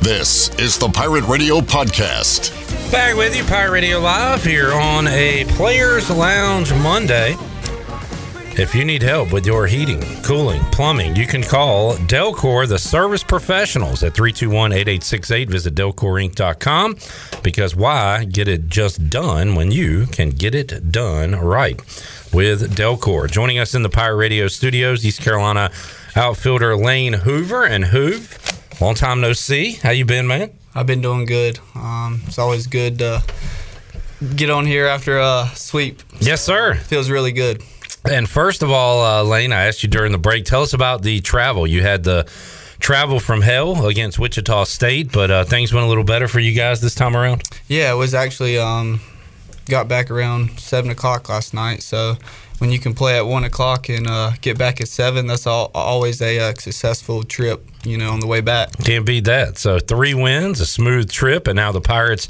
This is the Pirate Radio Podcast. Back with you, Pirate Radio Live, here on a Players Lounge Monday. If you need help with your heating, cooling, plumbing, you can call Delcor, the service professionals, at 321 8868. Visit DelcorInc.com because why get it just done when you can get it done right with Delcor? Joining us in the Pirate Radio studios, East Carolina outfielder Lane Hoover. And Hoove, long time no see. How you been, man? I've been doing good. Um, it's always good to get on here after a sweep. Yes, sir. Feels really good. And first of all, uh, Lane, I asked you during the break. Tell us about the travel. You had the travel from hell against Wichita State, but uh, things went a little better for you guys this time around. Yeah, it was actually um, got back around seven o'clock last night. So when you can play at one o'clock and uh, get back at seven, that's all, always a uh, successful trip. You know, on the way back. Can't beat that. So three wins, a smooth trip, and now the Pirates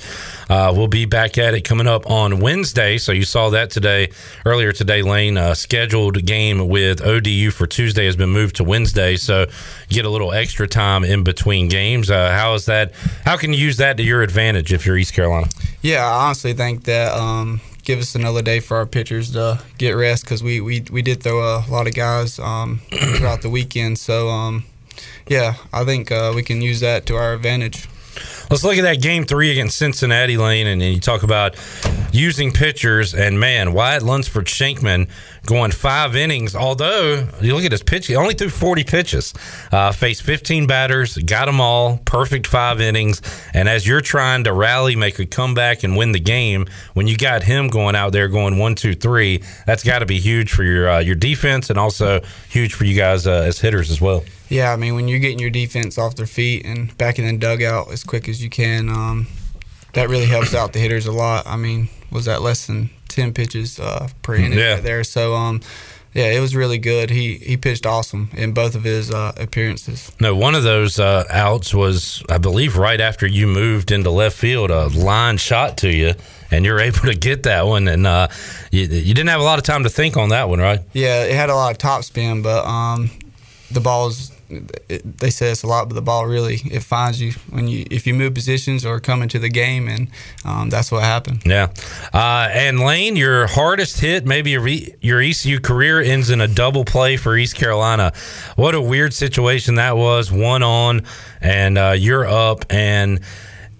uh, will be back at it coming up on Wednesday. So you saw that today, earlier today. Lane uh, scheduled game with ODU for Tuesday has been moved to Wednesday, so get a little extra time in between games. Uh, how is that? How can you use that to your advantage if you're East Carolina? Yeah, I honestly think that. Um, give us another day for our pitchers to get rest because we, we, we did throw a lot of guys um, throughout the weekend. So, um, yeah, I think uh, we can use that to our advantage. Let's look at that game three against Cincinnati Lane, and, and you talk about using pitchers. And man, Wyatt Lunsford Shenkman going five innings. Although you look at his pitch, he only threw 40 pitches, uh, faced 15 batters, got them all, perfect five innings. And as you're trying to rally, make a comeback, and win the game, when you got him going out there going one, two, three, that's got to be huge for your uh, your defense and also huge for you guys uh, as hitters as well. Yeah, I mean, when you're getting your defense off their feet and back in the dugout as quick as you can, um, that really helps out the hitters a lot. I mean, was that less than 10 pitches uh, per inning yeah. right there? So, um, yeah, it was really good. He he pitched awesome in both of his uh, appearances. No, one of those uh, outs was, I believe, right after you moved into left field, a line shot to you, and you're able to get that one. And uh, you, you didn't have a lot of time to think on that one, right? Yeah, it had a lot of top spin, but um, the ball's it, they say it's a lot, but the ball really it finds you when you if you move positions or come into the game, and um, that's what happened. Yeah, uh, and Lane, your hardest hit, maybe your, your ECU career ends in a double play for East Carolina. What a weird situation that was. One on, and uh, you're up, and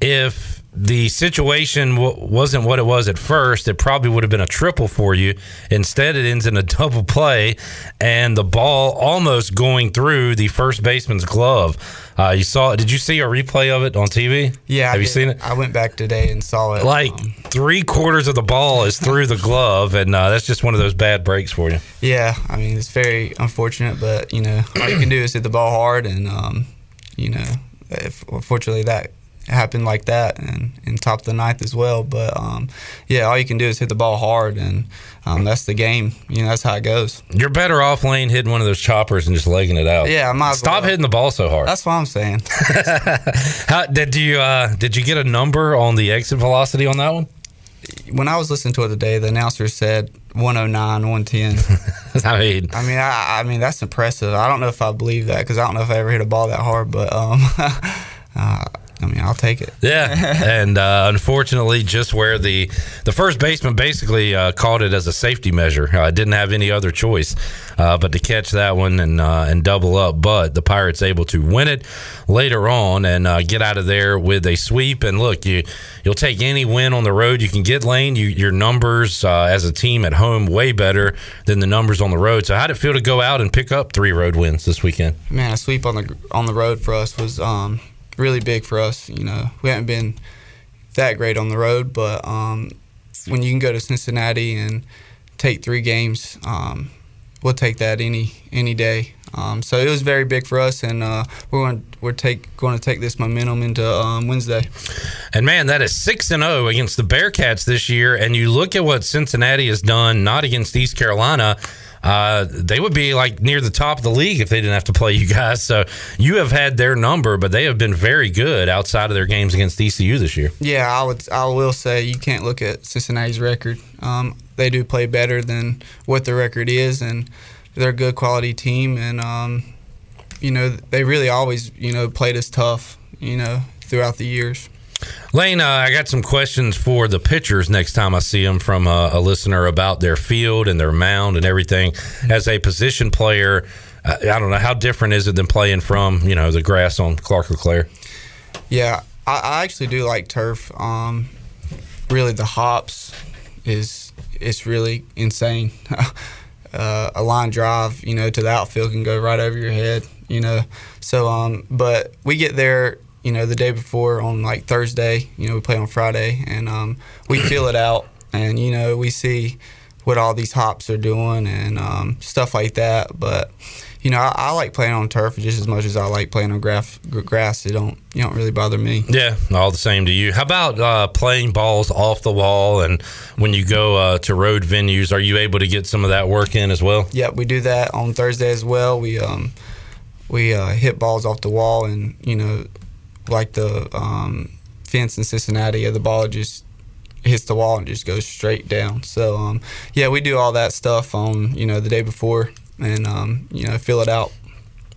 if the situation w- wasn't what it was at first, it probably would have been a triple for you. Instead, it ends in a double play, and the ball almost going through the first baseman's glove. Uh, you saw? it. Did you see a replay of it on TV? Yeah, have you seen it? I went back today and saw it. Like um, three quarters of the ball is through the glove, and uh, that's just one of those bad breaks for you. Yeah, I mean it's very unfortunate, but you know all you can do is hit the ball hard, and um, you know, if, unfortunately that happened like that and in top of the ninth as well. But um, yeah, all you can do is hit the ball hard, and um, that's the game. You know, that's how it goes. You're better off lane hitting one of those choppers and just legging it out. Yeah, I might stop well. hitting the ball so hard. That's what I'm saying. how, did you uh, did you get a number on the exit velocity on that one? When I was listening to it today, the announcer said 109, 110. I mean, I mean, I, I, mean that's impressive. I don't know if I believe that because I don't know if I ever hit a ball that hard, but um, uh, I mean, I'll take it. Yeah, and uh, unfortunately, just where the the first baseman basically uh, called it as a safety measure, I uh, didn't have any other choice uh, but to catch that one and uh, and double up. But the Pirates able to win it later on and uh, get out of there with a sweep. And look, you you'll take any win on the road you can get. Lane, you, your numbers as a team at home way better than the numbers on the road. So how did it feel to go out and pick up three road wins this weekend? Man, a sweep on the on the road for us was. Um, really big for us. You know, we haven't been that great on the road, but um, when you can go to Cincinnati and take three games, um, we'll take that any any day. Um, so it was very big for us, and uh, we're going we're take going to take this momentum into um, Wednesday. And man, that is six and zero oh against the Bearcats this year. And you look at what Cincinnati has done, not against East Carolina uh, they would be like near the top of the league if they didn't have to play you guys. So you have had their number, but they have been very good outside of their games against ECU this year. Yeah, I would. I will say you can't look at Cincinnati's record. Um, they do play better than what their record is, and they're a good quality team. And um, you know, they really always you know played us tough. you know, throughout the years. Lane, uh, I got some questions for the pitchers next time I see them from a, a listener about their field and their mound and everything. As a position player, uh, I don't know how different is it than playing from you know the grass on Clark LeClair. Yeah, I, I actually do like turf. Um, really, the hops is it's really insane. uh, a line drive, you know, to the outfield can go right over your head, you know. So, um, but we get there, you know, the day before on like Thursday. You know, we play on Friday, and um, we feel it out, and you know, we see what all these hops are doing and um, stuff like that. But you know, I, I, like playing on turf just as much as I like playing on grass. Grass, it don't, you don't really bother me. Yeah, all the same to you. How about uh, playing balls off the wall? And when you go uh, to road venues, are you able to get some of that work in as well? Yeah, we do that on Thursday as well. We um, we uh, hit balls off the wall, and you know, like the um, fence in Cincinnati, or the ball just hits the wall and just goes straight down. So um, yeah, we do all that stuff on you know the day before and um, you know fill it out.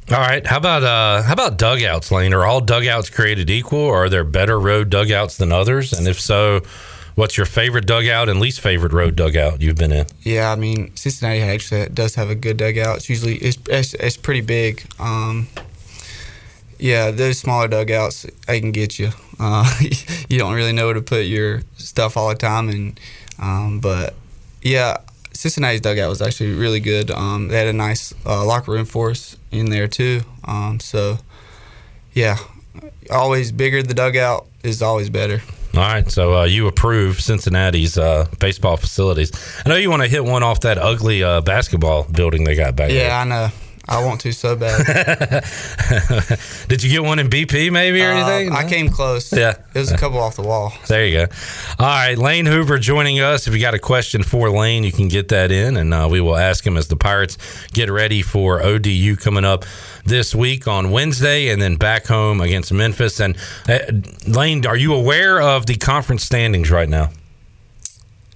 All right. How about uh, how about dugouts, Lane? Are all dugouts created equal? Or are there better road dugouts than others? And if so, what's your favorite dugout and least favorite road dugout you've been in? Yeah, I mean Cincinnati actually does have a good dugout. It's usually it's it's, it's pretty big. Um, yeah, those smaller dugouts they can get you. Uh, you don't really know where to put your stuff all the time, and um, but yeah, Cincinnati's dugout was actually really good. Um, they had a nice uh, locker room for us in there too. Um, so, yeah, always bigger the dugout is always better. All right, so uh, you approve Cincinnati's uh, baseball facilities. I know you want to hit one off that ugly uh, basketball building they got back yeah, there. Yeah, I know. I want to so bad. Did you get one in BP maybe or uh, anything? I came close. Yeah. It was a couple off the wall. There you go. All right. Lane Hoover joining us. If you got a question for Lane, you can get that in and uh, we will ask him as the Pirates get ready for ODU coming up this week on Wednesday and then back home against Memphis. And uh, Lane, are you aware of the conference standings right now?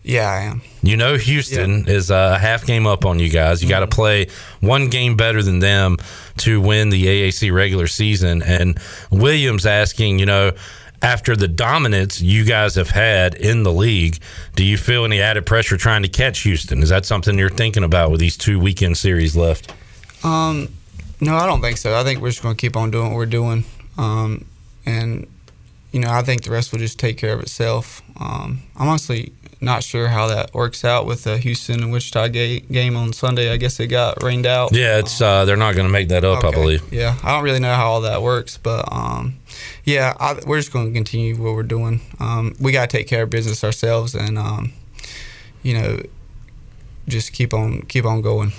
Yeah, I am. You know, Houston is a half game up on you guys. You mm-hmm. got to play one game better than them to win the AAC regular season. And Williams asking, you know, after the dominance you guys have had in the league, do you feel any added pressure trying to catch Houston? Is that something you're thinking about with these two weekend series left? Um, no, I don't think so. I think we're just going to keep on doing what we're doing. Um, and, you know, I think the rest will just take care of itself. Um, I'm honestly not sure how that works out with the Houston and Wichita game on Sunday. I guess it got rained out. Yeah, it's uh, they're not going to make that up. Okay. I believe. Yeah, I don't really know how all that works, but um, yeah, I, we're just going to continue what we're doing. Um, we got to take care of business ourselves, and um, you know, just keep on keep on going.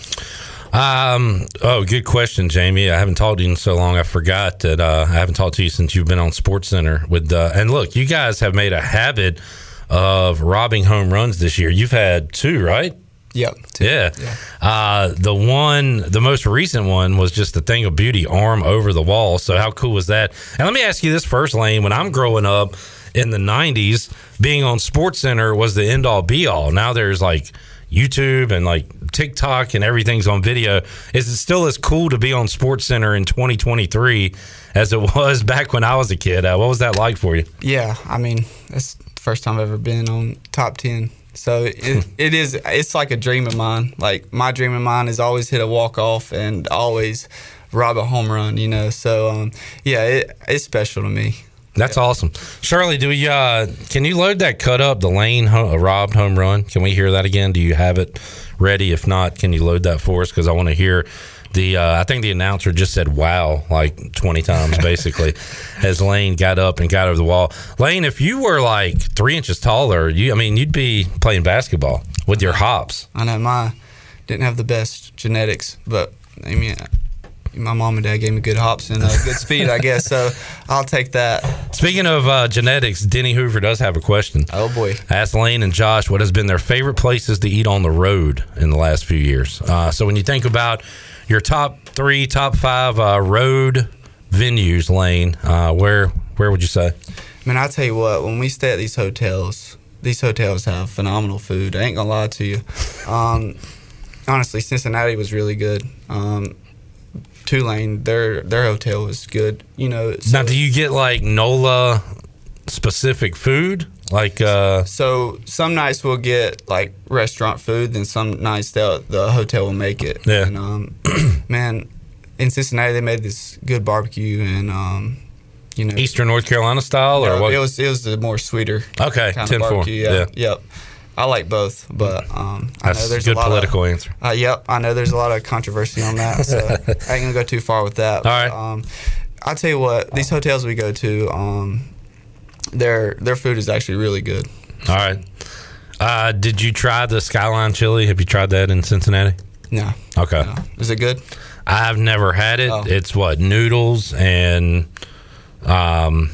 Um, oh, good question, Jamie. I haven't talked to you in so long. I forgot that uh, I haven't talked to you since you've been on Sports Center with. Uh, and look, you guys have made a habit of robbing home runs this year. You've had two, right? Yep. Yeah. yeah. Uh, the one, the most recent one was just the thing of beauty, arm over the wall. So how cool was that? And let me ask you this first, Lane. When I'm growing up in the '90s, being on Sports Center was the end all be all. Now there's like YouTube and like TikTok and everything's on video. Is it still as cool to be on Sports Center in 2023 as it was back when I was a kid? Uh, what was that like for you? Yeah, I mean, that's first time I've ever been on top 10. So it, it is, it's like a dream of mine. Like my dream of mine is always hit a walk off and always rob a home run, you know? So, um, yeah, it, it's special to me. That's awesome, Shirley. Do we? Uh, can you load that cut up the lane ho- robbed home run? Can we hear that again? Do you have it ready? If not, can you load that for us? Because I want to hear the uh, I think the announcer just said "wow" like twenty times basically, as Lane got up and got over the wall. Lane, if you were like three inches taller, you I mean you'd be playing basketball with your hops. I know my didn't have the best genetics, but I mean my mom and dad gave me good hops and uh, good speed, I guess. So I'll take that. Speaking of uh, genetics, Denny Hoover does have a question. Oh boy! Ask Lane and Josh what has been their favorite places to eat on the road in the last few years. Uh, so when you think about your top three, top five uh, road venues, Lane. Uh, where where would you say? I mean, I tell you what, when we stay at these hotels, these hotels have phenomenal food. I ain't gonna lie to you. Um, honestly, Cincinnati was really good. Um, Tulane, their their hotel was good. You know, now do you get like NOLA specific food? Like uh so some nights we'll get like restaurant food, then some nights the the hotel will make it. Yeah. And um, man, in Cincinnati they made this good barbecue and um, you know, Eastern North Carolina style or no, what? it was it was the more sweeter okay, kind 10 of 4. Yeah. Yeah. Yep. I like both, but um, I That's know a there's good a lot political of, answer. Uh, yep, I know there's a lot of controversy on that, so I ain't gonna go too far with that. All right. Um, I'll tell you what, these hotels we go to, um, their their food is actually really good. All right. Uh, did you try the Skyline chili? Have you tried that in Cincinnati? No, Okay. no. is it good? I've never had it. Oh. It's what noodles and um,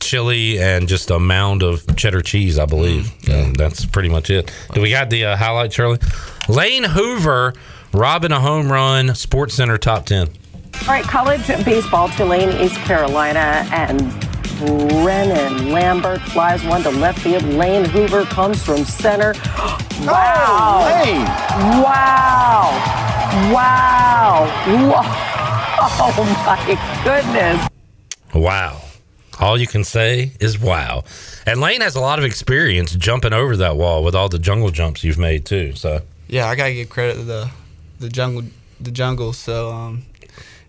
chili and just a mound of cheddar cheese, I believe. And that's pretty much it. Do we got the uh, highlight, Shirley? Lane Hoover robbing a home run. Sports Center top ten. All right, college baseball, Tulane, East Carolina, and Brennan Lambert flies one to left field. Lane Hoover comes from center. Wow. Wow. Wow. Wow. Oh my goodness. Wow. All you can say is wow. And Lane has a lot of experience jumping over that wall with all the jungle jumps you've made too. So Yeah, I gotta give credit to the the jungle the jungle. So um,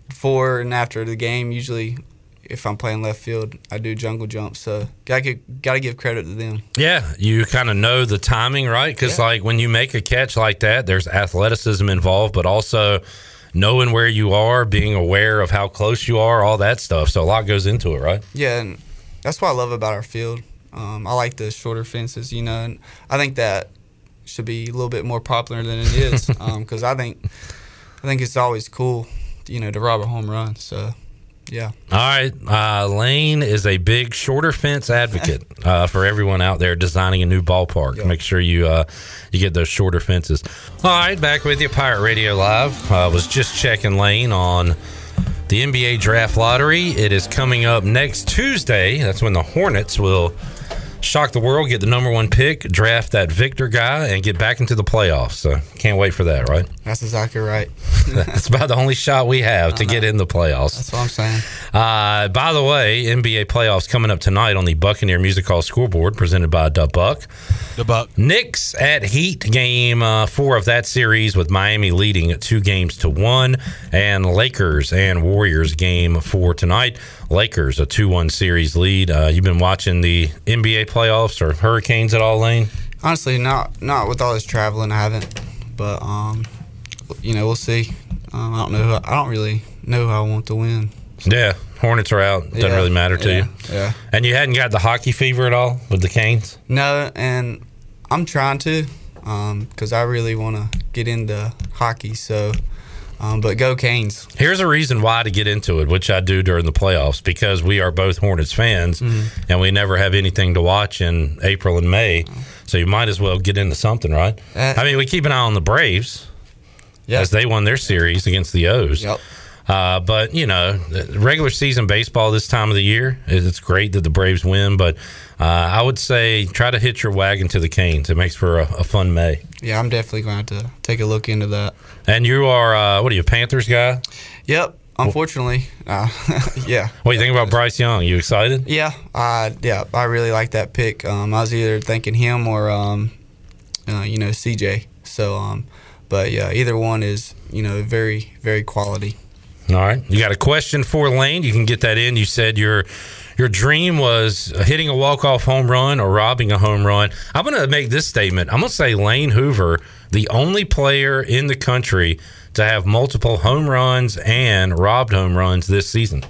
before and after the game, usually if I'm playing left field, I do jungle jumps. So gotta give, gotta give credit to them. Yeah, you kind of know the timing, right? Because Yeah. like when you make a catch like that, there's athleticism involved, but also knowing where you are, being aware of how close you are, all that stuff. So a lot goes into it, right? Yeah, and that's what I love about our field. Um, I like the shorter fences, you know, and I think that should be a little bit more popular than it is because I think I think it's always cool, you know, to rob a home run. So, yeah. All right, uh, Lane is a big shorter fence advocate uh, for everyone out there designing a new ballpark. Yeah. Make sure you uh, you get those shorter fences. All right, back with you, Pirate Radio Live. I was just checking Lane on the NBA Draft Lottery. It is coming up next Tuesday. That's when the Hornets will shock the world, get the number one pick, draft that Victor guy, and get back into the playoffs. So can't wait for that, right? That's exactly right. That's about the only shot we have to get in the playoffs. That's what I'm saying. Uh, by the way, NBA playoffs coming up tonight on the Buccaneer Music Hall scoreboard presented by the Buck. The Buck. Knicks at Heat game uh, four of that series with Miami leading at two games to one, and Lakers and Warriors game four tonight. Lakers a two one series lead. Uh, you've been watching the NBA playoffs or Hurricanes at all, Lane? Honestly, not not with all this traveling, I haven't. But um, you know, we'll see. Um, I don't know. I don't really know who I want to win. Yeah, Hornets are out. Doesn't Yeah, really matter to yeah, you. Yeah. And you hadn't got the hockey fever at all with the Canes. No, and I'm trying to, because I really want to get into hockey. So, um, but go Canes. Here's a reason why to get into it, which I do during the playoffs, because we are both Hornets fans and we never have anything to watch in April and May. So you might as well get into something, right? Uh, I mean, we keep an eye on the Braves Yeah. as they won their series against the O's. Yep. Uh, but you know, regular season baseball this time of the year, it's great that the Braves win. But uh, I would say try to hitch your wagon to the Canes. It makes for a, a fun May. Yeah, I'm definitely going to have to take a look into that. And you are uh, what are you, Panthers guy? Yep. Unfortunately, uh, yeah. What do you think about Bryce Young? You excited? Yeah, I yeah, I really like that pick. Um, I was either thinking him or um, uh, you know CJ. So um, but yeah, either one is you know very very quality. All right. You got a question for Lane? You can get that in. You said your your dream was hitting a walk off home run or robbing a home run. I'm going to make this statement. I'm going to say Lane Hoover, the only player in the country to have multiple home runs and robbed home runs this season.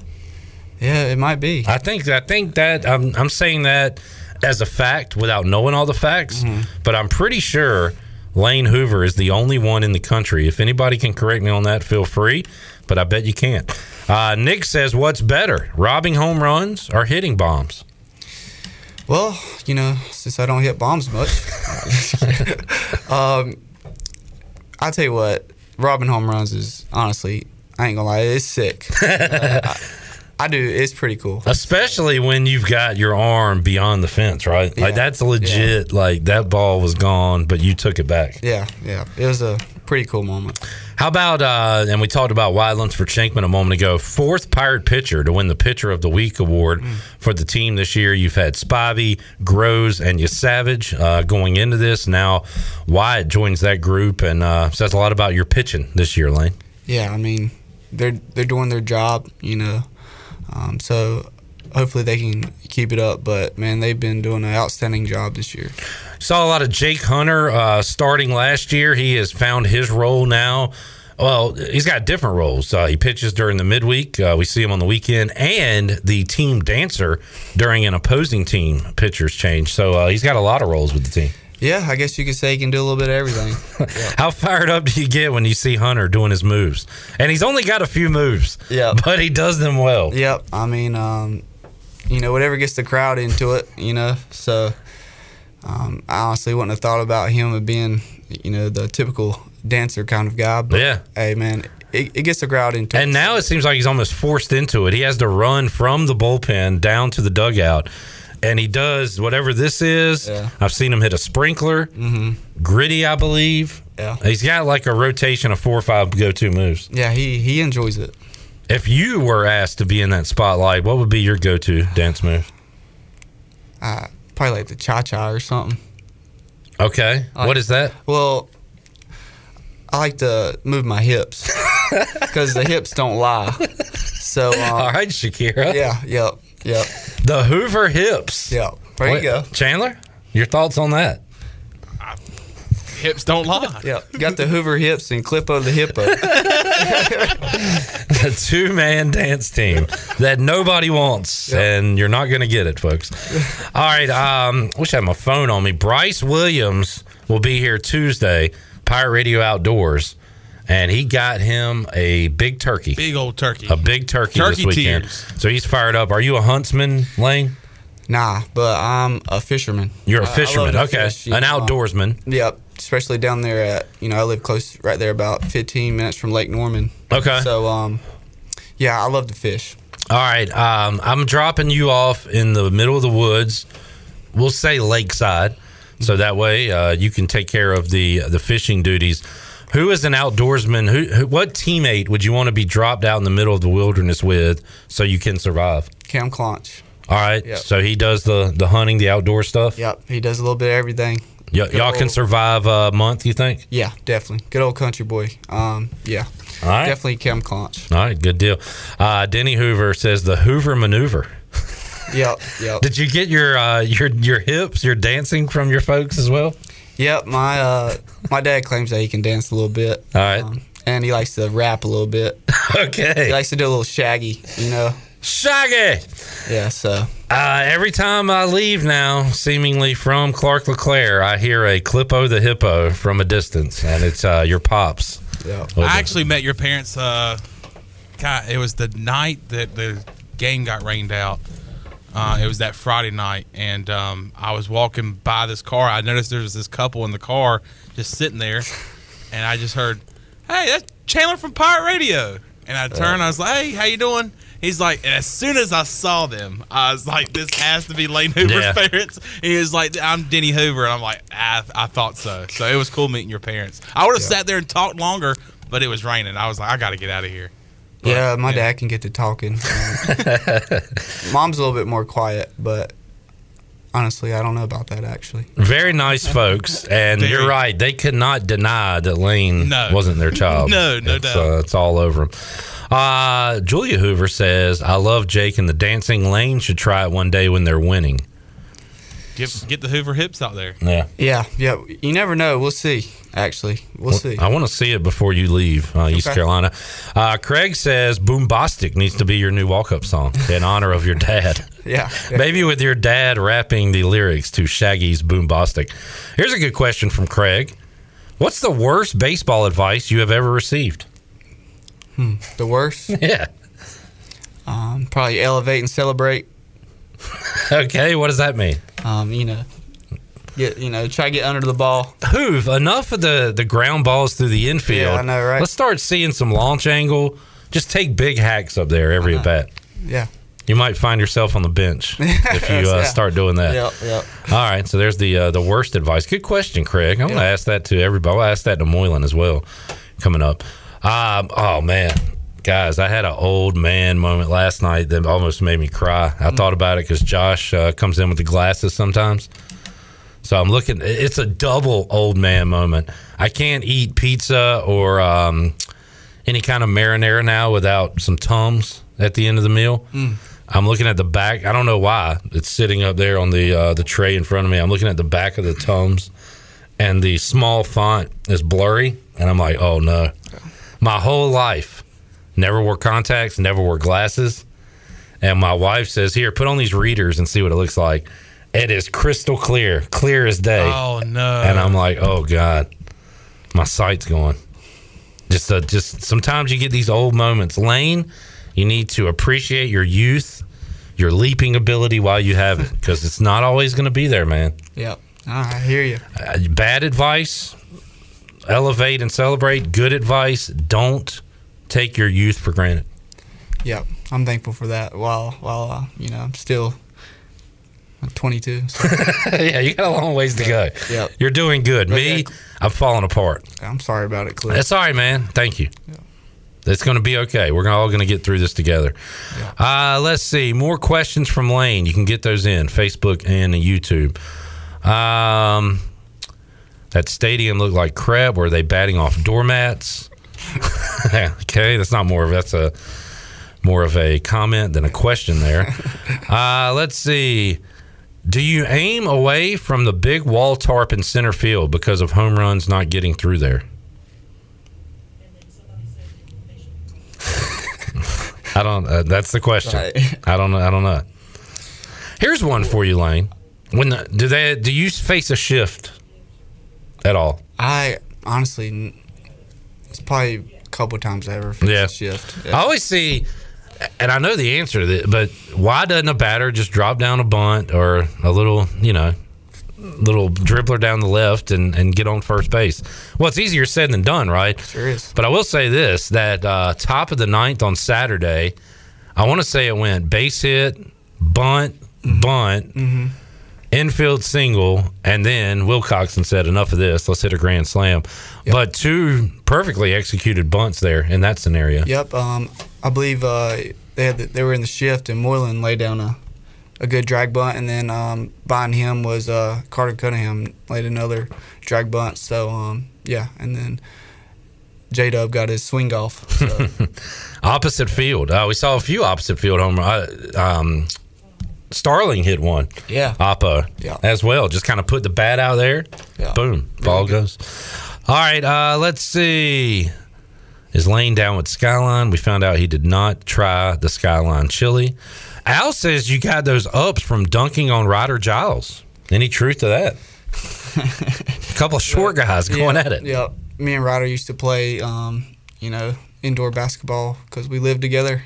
Yeah, it might be. I think I think that I'm I'm saying that as a fact without knowing all the facts, but I'm pretty sure Lane Hoover is the only one in the country. If anybody can correct me on that, feel free, but I bet you can't. Uh, Nick says, "What's better, robbing home runs or hitting bombs?" Well, you know, since I don't hit bombs much, um, I tell you what, robbing home runs is honestly, I ain't gonna lie, it's sick. Uh, I, I do. It's pretty cool. Especially when you've got your arm beyond the fence, right? Yeah. Like that's legit. Like that ball was gone, but you took it back. Yeah, yeah. It was a pretty cool moment. How about uh, and we talked about Wyatt Lunsford Shenkman a moment ago. Fourth Pirate pitcher to win the Pitcher of the Week award mm. for the team this year. You've had Spivey, Groves, and Yesavage uh, going into this. Now Wyatt joins that group and uh, says a lot about your pitching this year, Lane. Yeah, I mean they're they're doing their job, you know. Um, so hopefully they can keep it up. But man, they've been doing an outstanding job this year. Saw a lot of Jake Hunter uh, starting last year. He has found his role now. Well, he's got different roles. Uh, he pitches during the midweek. Uh, we see him on the weekend, and the team dancer during an opposing team pitcher's change. So uh, he's got a lot of roles with the team. Yeah, I guess you could say he can do a little bit of everything. Yeah. How fired up do you get when you see Hunter doing his moves? And he's only got a few moves. Yeah, but he does them well. Yep. I mean, um, you know, whatever gets the crowd into it, you know. So um, I honestly wouldn't have thought about him being, you know, the typical dancer kind of guy. But yeah, hey, man, it, it gets the crowd into and it. And now it seems like he's almost forced into it. He has to run from the bullpen down to the dugout. And he does whatever this is. Yeah. I've seen him hit a sprinkler, mm-hmm. gritty, I believe. Yeah, he's got like a rotation of four or five go-to moves. Yeah, he he enjoys it. If you were asked to be in that spotlight, what would be your go-to dance move? Uh, probably like the cha cha or something. Okay, like, what is that? Well, I like to move my hips because the hips don't lie. So, um, all right, Shakira. Yeah, yep, yep. The Hoover hips. Yep. There you go, Chandler. Your thoughts on that? Hips don't lie. Yeah, got the Hoover hips and Clippo the hippo. the two man dance team that nobody wants, yep. and you're not going to get it, folks. All right, um, wish I had my phone on me. Bryce Williams will be here Tuesday, Pirate Radio Outdoors. And he got him a big turkey. Big old turkey. A big turkey, turkey this weekend. Tears. So he's fired up. Are you a huntsman, Lane? Nah, but I'm a fisherman. You're a fisherman, okay. Fish, An know. outdoorsman. Yep especially down there at you know I live close right there about 15 minutes from Lake Norman. Okay. So um, yeah, I love to fish. All right, um, I'm dropping you off in the middle of the woods. We'll say lakeside, so that way uh, you can take care of the the fishing duties. Who is an outdoorsman? Who, who, what teammate would you want to be dropped out in the middle of the wilderness with so you can survive? Cam Clonch. All right, yep. so he does the the hunting, the outdoor stuff. Yep, he does a little bit of everything. Y- y'all old, can survive a month, you think? Yeah, definitely. Good old country boy. Um, yeah. All right. Definitely Cam Clonch. All right, good deal. Uh, Denny Hoover says the Hoover maneuver. yep, yep. Did you get your uh, your your hips, your dancing from your folks as well? Yep, my uh, my dad claims that he can dance a little bit. All right. Um, and he likes to rap a little bit. okay. He likes to do a little shaggy, you know. Shaggy. Yeah, so. Uh, every time I leave now, seemingly from Clark LeClair, I hear a Clippo the Hippo from a distance, and it's uh, your pops. Yeah. I actually met your parents. Uh, God, it was the night that the game got rained out. Uh, it was that Friday night, and um, I was walking by this car. I noticed there was this couple in the car just sitting there, and I just heard, "Hey, that's Chandler from Pirate Radio." And I turned, I was like, "Hey, how you doing?" He's like, and as soon as I saw them, I was like, this has to be Lane Hoover's yeah. parents. he was like, I'm Denny Hoover. And I'm like, I, I thought so. So it was cool meeting your parents. I would have yeah. sat there and talked longer, but it was raining. I was like, I got to get out of here. But, yeah, my yeah. dad can get to talking. Mom's a little bit more quiet, but honestly, I don't know about that actually. Very nice folks, and Very. you're right. They could not deny that Lane no. wasn't their child. no, no it's, doubt. Uh, it's all over them. Uh, Julia Hoover says, I love Jake and the dancing lane should try it one day when they're winning. Get, get the Hoover hips out there. Yeah. Yeah. Yeah. You never know. We'll see, actually. We'll, well see. I want to see it before you leave uh, East okay. Carolina. Uh, Craig says Boombastic needs to be your new walk up song in honor of your dad. yeah, yeah, Maybe with your dad rapping the lyrics to Shaggy's Boombastic. Here's a good question from Craig What's the worst baseball advice you have ever received? Hmm. The worst? yeah. Um, probably elevate and celebrate. okay, what does that mean? Um, you know, get you know, try to get under the ball. Hoove, enough of the the ground balls through the infield. Yeah, I know, right? Let's start seeing some launch angle. Just take big hacks up there every at bat. Yeah. You might find yourself on the bench if you uh, Yeah. start doing that. Yep, yep. All right, so there's the uh, the worst advice. Good question, Craig. I'm going to ask that to everybody. I'll ask that to Moylan as well coming up. Um, oh man, guys, I had an old man moment last night that almost made me cry. I thought about it because Josh uh, comes in with the glasses sometimes. So I'm looking. It's a double old man moment. I can't eat pizza or um, any kind of marinara now without some tums at the end of the meal. I'm looking at the back. I don't know why it's sitting up there on the uh, the tray in front of me. I'm looking at the back of the tums, and the small font is blurry, and I'm like, oh no. My whole life, never wore contacts, never wore glasses, and my wife says, "Here, put on these readers and see what it looks like." It is crystal clear, clear as day. Oh no! And I'm like, oh god, my sight's going. Just, uh, just sometimes you get these old moments. Lane, you need to appreciate your youth, your leaping ability while you have it, because it's not always going to be there, man. Yep. I hear you. Uh, bad advice, elevate and celebrate. Good advice, don't take your youth for granted. Yep. I'm thankful for that. While while uh, you know I'm still 22. So yeah, you got a long ways to go. Yep. You're doing good. Me, Okay. I'm falling apart. I'm sorry about it, Cliff. That's all right, man. Thank you. It's going to be okay. We're all going to get through this together. Uh, let's see. More questions from Lane. You can get those in Facebook and YouTube. Um, that stadium looked like crap. Were they batting off doormats? okay, that's not more of that's a more of a comment than a question there. Uh, let's see. Do you aim away from the big wall tarp in center field because of home runs not getting through there? I don't. Uh, that's the question. Right. I don't know. I don't know. Here's one for you, Lane. When the, do they do you face a shift at all? I honestly, it's probably a couple times I ever Yeah. shift. I always see, and I know the answer to this, but why doesn't a batter just drop down a bunt or a little, you know, little dribbler down the left and, and get on first base? Well, it's easier said than done, right? Sure is. But I will say this: that uh, top of the ninth on Saturday, I want to say it went base hit, bunt, bunt, infield single, and then Wilcoxon said, "Enough of this. Let's hit a grand slam." But two perfectly executed bunts there in that scenario. Yep. Um, I believe uh, they had the, they were in the shift, and Moylan laid down a, a good drag bunt, and then um, behind him was uh, Carter Cunningham laid another drag bunt. So um, yeah, and then J Dub got his swing off. So, Opposite field. Uh, we saw a few opposite field home run. Uh, um, Starling hit one. yeah. Oppo Yeah. as well. Just kind of put the bat out there. Yeah. Boom. Ball goes. All right. Uh, let's see. Is Lane down with Skyline? We found out he did not try the Skyline chili. Al says you got those ups from dunking on Ryder Giles. Any truth to that? a couple of short guys going yeah, at it. Yeah, me and Ryder used to play, um, you know, indoor basketball because we lived together.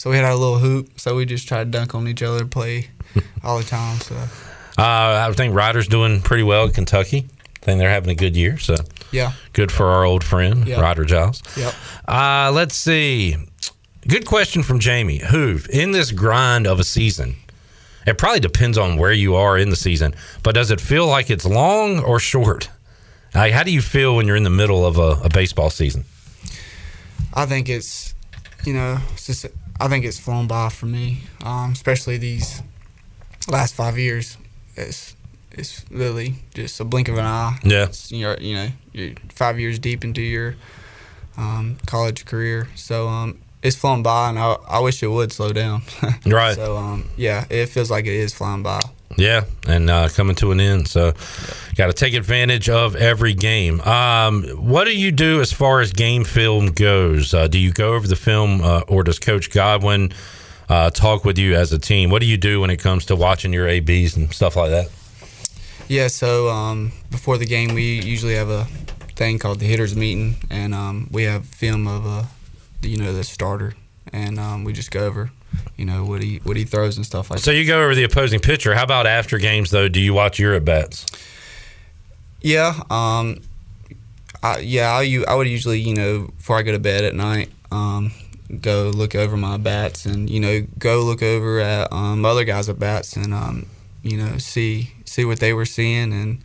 So we had our little hoop. So we just tried to dunk on each other, play all the time. So Uh, I think Ryder's doing pretty well at Kentucky. I think they're having a good year. So yeah, good for our old friend, Yeah. Ryder Giles. yep. Uh, let's see. Good question from Jamie. Who in this grind of a season? It probably depends on where you are in the season, but does it feel like it's long or short? Like, how do you feel when you're in the middle of a, a baseball season? I think it's, you know, it's just I think it's flown by for me, um, especially these last five years. It's it's really just a blink of an eye. Yeah. It's, you're you know you're five years deep into your um, college career, so um, it's flown by, and I, I wish it would slow down. Right. So um, yeah, it feels like it is flying by. Yeah, and uh, coming to an end. So, got to take advantage of every game. Um, what do you do as far as game film goes? Uh, do you go over the film, uh, or does Coach Godwin uh, talk with you as a team? What do you do when it comes to watching your ABs and stuff like that? Yeah, so um, before the game, we usually have a thing called the hitters meeting, and um, we have film of uh, you know the starter, and um, we just go over, you know what he what he throws and stuff like So that. So you go over the opposing pitcher. How about after games though? Do you watch your at bats? Yeah, um, I, yeah, I, I would usually you know before I go to bed at night, um, go look over my bats and you know go look over at um, other guys at bats and um, you know see see what they were seeing and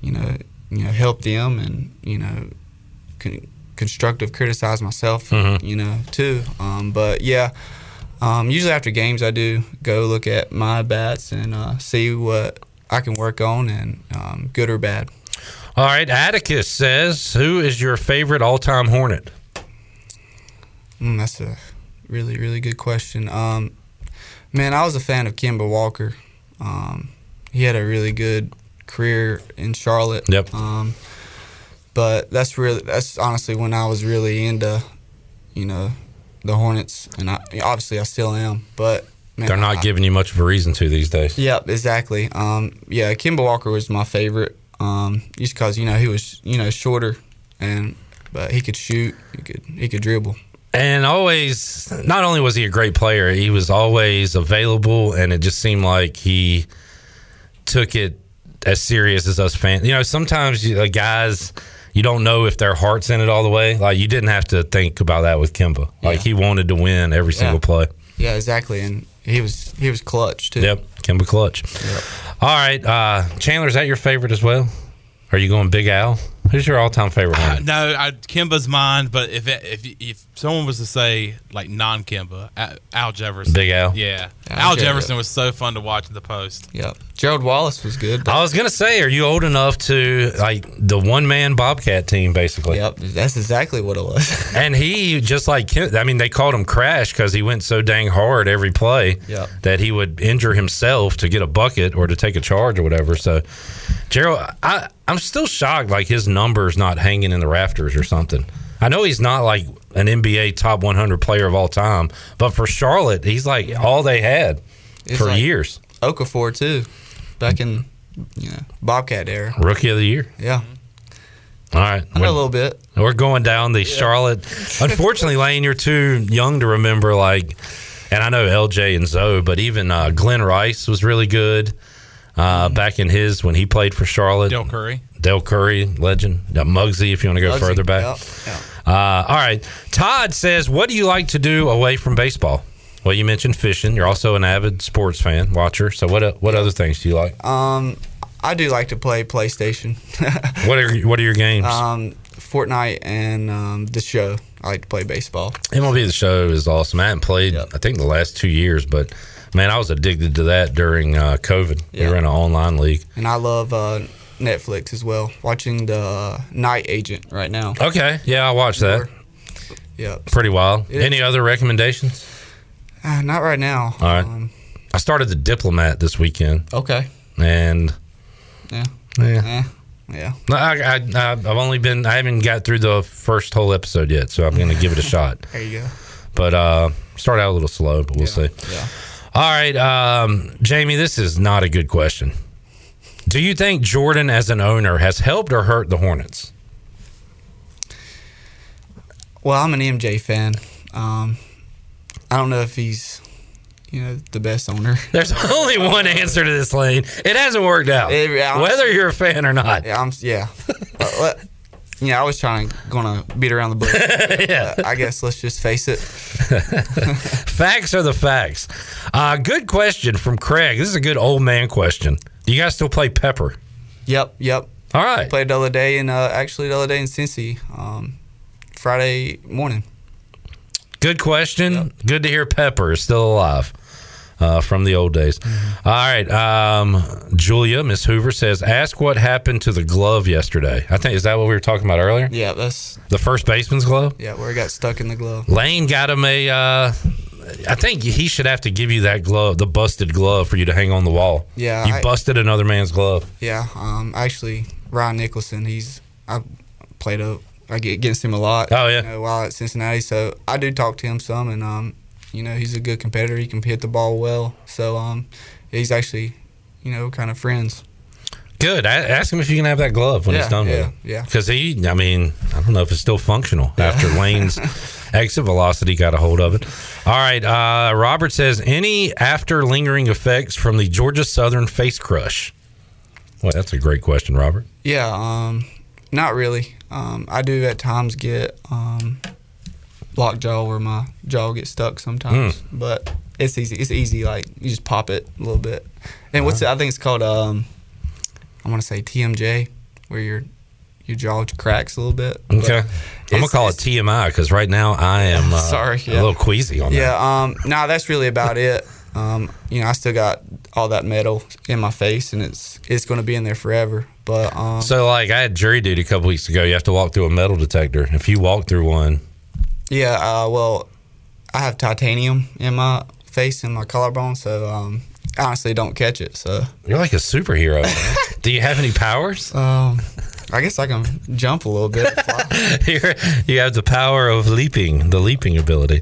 you know you know help them and you know con- constructive criticize myself Mhm. you know too um, but yeah um, usually after games I do go look at my bats and uh, see what I can work on and um, good or bad All right, Atticus says, "Who is your favorite all-time Hornet?" Mm, that's a really, really good question. Um, man, I was a fan of Kemba Walker. Um, he had a really good career in Charlotte. Yep. But that's really that's honestly when I was really into, you know, the Hornets, and I obviously I still am. But man, They're not I- giving you much of a reason to these days. Yep, exactly. Um, yeah, Kemba Walker was my favorite. Um, just because you know he was you know shorter, and but he could shoot, he could he could dribble. And always, not only was he a great player, he was always available, and it just seemed like he took it as serious as us fans. You know, sometimes you, guys, you don't know if their heart's in it all the way. Like you didn't have to think about that with Kemba. Like Yeah. he wanted to win every Yeah. single play. Yeah, exactly, and he was he was clutch too. Yep, Kemba clutch. All right, uh, Chandler, is that your favorite as well? Are you going Big Al? Who's your all-time favorite? Uh, no, I, Kemba's mine, but if it, if if someone was to say like non Kemba, Al Jefferson, Big Al? yeah, Al Al, Jefferson. Jefferson was so fun to watch in the post. Yep. Gerald Wallace was good. But, I was gonna say, are you old enough to like the one-man Bobcat team, basically? yep, that's exactly what it was. And he just like I mean, they called him Crash because he went so dang hard every play Yep. that he would injure himself to get a bucket or to take a charge or whatever. So, Gerald, I I'm still shocked like his numbers not hanging in the rafters or something. I know he's not like an NBA top 100 player of all time, but for Charlotte, he's like all they had It's for like- years. Okafor too, back in you know Bobcat era. Rookie of the year. Yeah, All right. I know a little bit. We're going down the Charlotte. Unfortunately, Lane, you're too young to remember. Like, and I know LJ and Zoe, but even uh, Glen Rice was really good uh, back in his when he played for Charlotte. Dell Curry. Dell Curry, legend. Uh, Muggsy, if you want to go Muggsy, further back. Yep, yep. Uh, all right. Todd says, "What do you like to do away from baseball?" Well, you mentioned fishing. You're also an avid sports fan, watcher. So, what what other things do you like? Um, I do like to play PlayStation, What are what are your games? um, Fortnite, and um, the show. I like to play baseball. MLB The Show is awesome. I haven't played, Yep. I think, the last two years, but man, I was addicted to that during uh, COVID. We were in an online league. And I love uh, Netflix as well. Watching the uh, Night Agent right now. Okay, yeah, I watched that. Yep. Pretty wild. Yeah. Any other recommendations? Uh, not right now. All right. Um, I started The Diplomat this weekend, okay. and Yeah. yeah, yeah. No, I, I, I've only been, I haven't got through the first whole episode yet, so I'm going to give it a shot. There you go. But uh, start out a little slow, but we'll see. Yeah. All right, um, Jamie, this is not a good question. Do you think Jordan, as an owner, has helped or hurt the Hornets? Well, I'm an MJ fan. Um, I don't know if he's, you know, the best owner. There's only one answer to this, Lane. It hasn't worked out, It- whether you're a fan or not. Yeah, I'm. Yeah. Yeah, I was trying to gonna beat around the bush. Yeah. Uh, I guess let's just face it. Facts are the facts. Uh, good question from Craig. This is a good old man question. Do you guys still play Pepper? Yep. Yep. All right. Played the other day, and uh, actually the other day in Cincy, um, Friday morning. Good question. Good to hear Pepper is still alive uh, from the old days. Mm-hmm. All right. Um, Julia, Miss Hoover says, ask what happened to the glove yesterday. I think, is that what we were talking about earlier? Yeah, that's The first baseman's glove? yeah where it got stuck in the glove. Lane got him a. Uh, I think he should have to give you that glove, the busted glove, for you to hang on the wall. Yeah, you I- busted another man's glove. Yeah. Um, actually, Ryan Nicholson. He's I played a I get against him a lot. Oh, yeah. You know, while at Cincinnati, so I do talk to him some, and um, you know, he's a good competitor. He can hit the ball well. So um, he's actually, you know, kind of friends. Good. A- ask him if you can have that glove when he's Yeah, done with yeah, it. yeah. Because he, I mean, I don't know if it's still functional after Lane's exit velocity got a hold of it. All right. Uh, Robert says, any after lingering effects from the Georgia Southern face crush? Well, that's a great question, Robert. Yeah. Um, not really. Um, I do at times get um, lockjaw where my jaw gets stuck sometimes. But it's easy. It's easy. Like you just pop it a little bit. And what's it? I think it's called um, I want to say TMJ, where your your jaw cracks a little bit. Okay. I'm gonna call it TMI because right now I am uh, Sorry, a little queasy on that. Yeah. Um. No, that's really about it. Um. You know, I still got all that metal in my face, and it's it's going to be in there forever. But um. So like I had jury duty a couple weeks ago. You have to walk through a metal detector. If you walk through one, Yeah, uh, well, I have titanium in my face and my collarbone, so um, I honestly don't catch it. So you're like a superhero. Do you have any powers? um, I guess I can jump a little bit. You have the power of leaping, the leaping ability.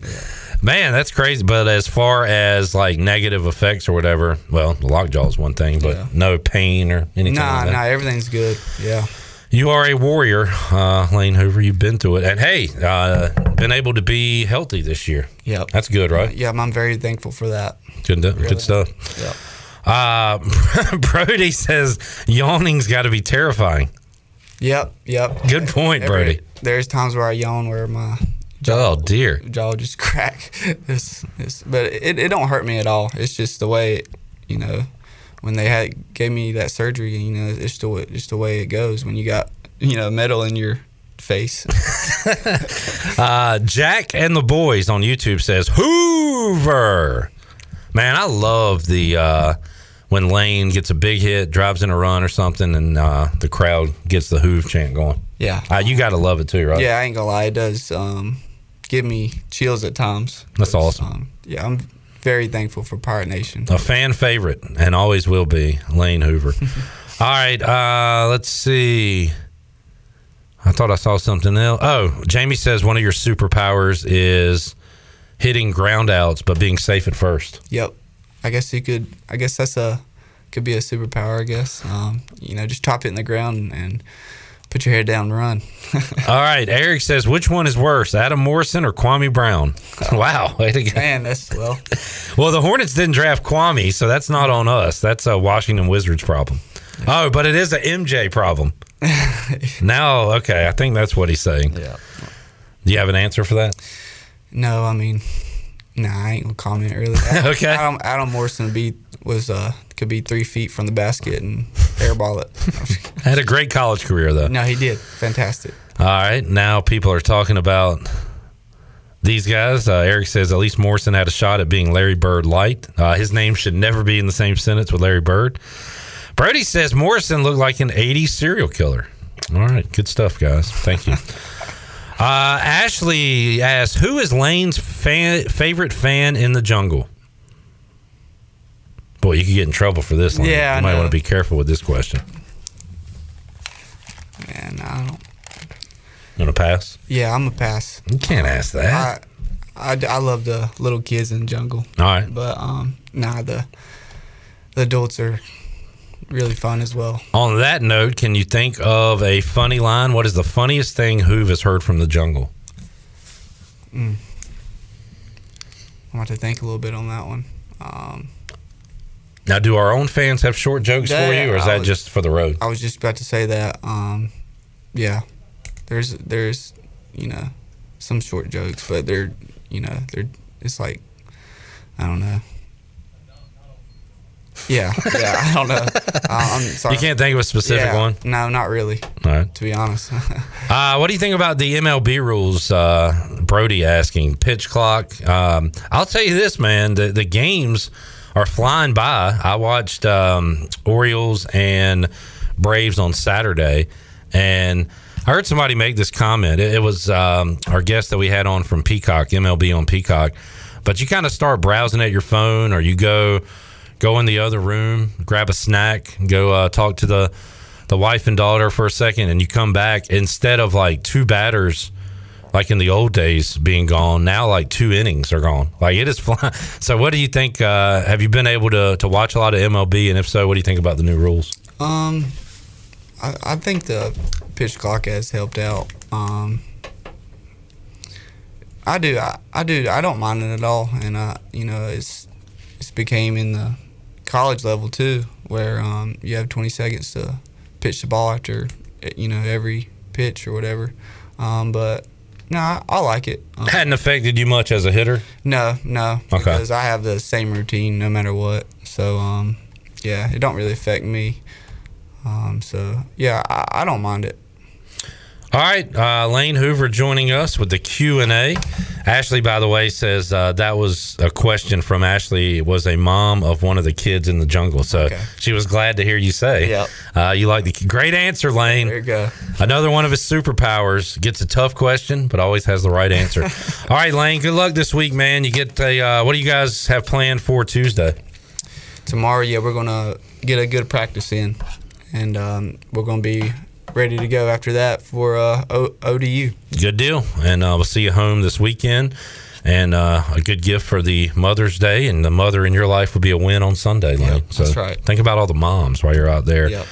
Man, that's crazy. But as far as like negative effects or whatever, well, the lockjaw is one thing, but Yeah. no pain or anything nah, like that. nah, everything's good. Yeah, You are a warrior, uh, Lane Hoover. You've been through it, and hey, uh, been able to be healthy this year. yep, That's good, right? yeah. I'm very thankful for that. Good, good stuff. Yep. Uh, Brody says yawning's got to be terrifying. Yep, yep. Good point, Every- Brody. There's times where I yawn where my jaw, Oh dear. jaw just crack. it's, it's, but it, it don't hurt me at all. It's just the way, it, you know, when they had gave me that surgery, you know, it's the just the way it goes when you got, you know, metal in your face. Uh, Jack and the boys on YouTube says Hoover. Man, I love the uh, when Lane gets a big hit, drives in a run or something, and uh, the crowd gets the Hoove chant going. yeah. Uh, you got to love it too, right? Yeah, I ain't gonna lie, it does um, give me chills at times. That's awesome. Um, yeah, I'm very thankful for Pirate Nation. A fan favorite and always will be Lane Hoover. All right, uh, let's see. I thought I saw something else. Oh, Jamie says one of your superpowers is hitting ground outs but being safe at first. Yep. I guess you could. I guess that's a could be a superpower. I guess. Um, you know, just drop it in the ground and put your head down and run. All right, Eric says which one is worse, Adam Morrison or Kwame Brown? Wow, to go. Man, that's well. Well, the Hornets didn't draft Kwame, so that's not on us. That's a Washington Wizards problem. Oh, but it is a MJ problem. now, okay, I think that's what he's saying. Yeah. Do you have an answer for that? No, I mean, nah, I ain't gonna comment really. Okay. Adam, Adam Morrison be was uh could be three feet from the basket and airball it. Had a great college career, though. no, he did. Fantastic. All right, now people are talking about these guys. Uh, Eric says at least Morrison had a shot at being Larry Bird light. Uh, his name should never be in the same sentence with Larry Bird. Brody says Morrison looked like an 80s serial killer. All right, good stuff, guys. Thank you. Uh, Ashley asks, "Who is Lane's fan, favorite fan in the jungle?" Boy, you could get in trouble for this. Lane. Yeah, I you might know. want to be careful with this question. Man, I don't. You want to pass? Yeah, I'm a pass. You can't ask that. I, I, I love the little kids in the jungle, All right. but um, nah, the the adults are really fun as well. On that note, can you think of a funny line? What is the funniest thing Hoove has heard from the jungle? I want to think a little bit on that one. Um, Now, do our own fans have short jokes for you, or is I that was- just for the road? I was just about to say that. Um, yeah, there's there's you know some short jokes, but they're you know they're it's like I don't know. Yeah, yeah, I don't know. Uh, I'm sorry. You can't think of a specific yeah, one. No, not really. All right. To be honest. Uh, what do you think about the MLB rules? Uh, Brody asking pitch clock. Um, I'll tell you this, man. The the games are flying by. I watched um, Orioles and Braves on Saturday, and I heard somebody make this comment. It, it was um, our guest that we had on from Peacock, MLB on Peacock. But you kind of start browsing at your phone, or you go go in the other room, grab a snack, go uh, talk to the the wife and daughter for a second, and you come back instead of like two batters. Like in the old days, being gone now, like two innings are gone. Like it is flying. So, what do you think? Uh, have you been able to to watch a lot of MLB? And if so, what do you think about the new rules? Um, I, I think the pitch clock has helped out. Um, I do, I, I do, I don't mind it at all, and uh, you know, it's it's became in the college level too, where um, you have 20 seconds to pitch the ball after you know every pitch or whatever. Um, but no, I, I like it. Um, Hadn't affected you much as a hitter. no, no, Okay. because I have the same routine no matter what. So um, yeah, it don't really affect me. Um, so yeah, I, I don't mind it. All right, uh, Lane Hoover joining us with the Q and A. Ashley, by the way, says uh, that was a question from Ashley. Was a mom of one of the kids in the jungle, so Okay. she was glad to hear you say. Yep. Uh, you like the great answer, Lane. There you go. Another one of his superpowers gets a tough question, but always has the right answer. All right, Lane. Good luck this week, man. You get a. Uh, what do you guys have planned for Tuesday? tomorrow, yeah, we're gonna get a good practice in, and um, we're gonna be ready to go after that for uh, o- ODU. Good deal. And uh, we'll see you home this weekend. And uh, a good gift for the Mother's Day. And the mother in your life will be a win on Sunday, Lane. so that's right. Think about all the moms while you're out there. Yep.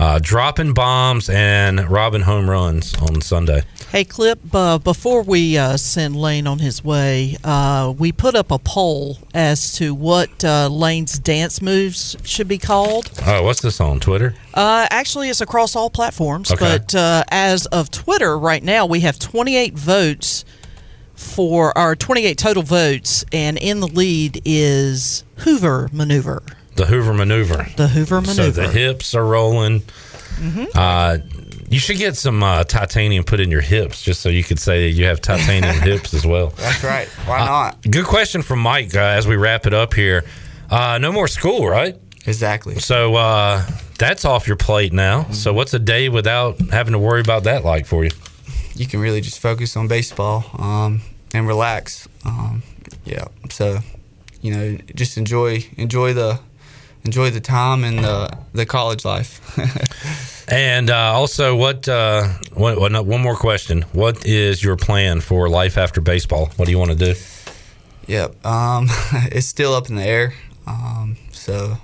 Uh, dropping bombs and robbing home runs on Sunday. Hey, Clip, uh, before we uh, send Lane on his way, uh, we put up a poll as to what uh, Lane's dance moves should be called. Oh, what's this on Twitter? Uh, actually, it's across all platforms, Okay. but uh, as of Twitter right now, we have 28 votes for our 28 total votes, and in the lead is Hoover Maneuver. The Hoover Maneuver. The Hoover maneuver. So the hips are rolling. Mm-hmm. Uh, you should get some uh, titanium put in your hips just so you could say you have titanium hips as well. That's right. Why Uh, not? Good question from Mike uh, as we wrap it up here. Uh, no more school, right? Exactly. So uh, that's off your plate now. So what's a day without having to worry about that like for you? You can really just focus on baseball um, and relax. Um, yeah. So, you know, just enjoy enjoy the enjoy the time and the the college life. And uh, also, what, uh, one, one one more question. What is your plan for life after baseball? What do you want to do? Yep. Um, it's still up in the air. Um, so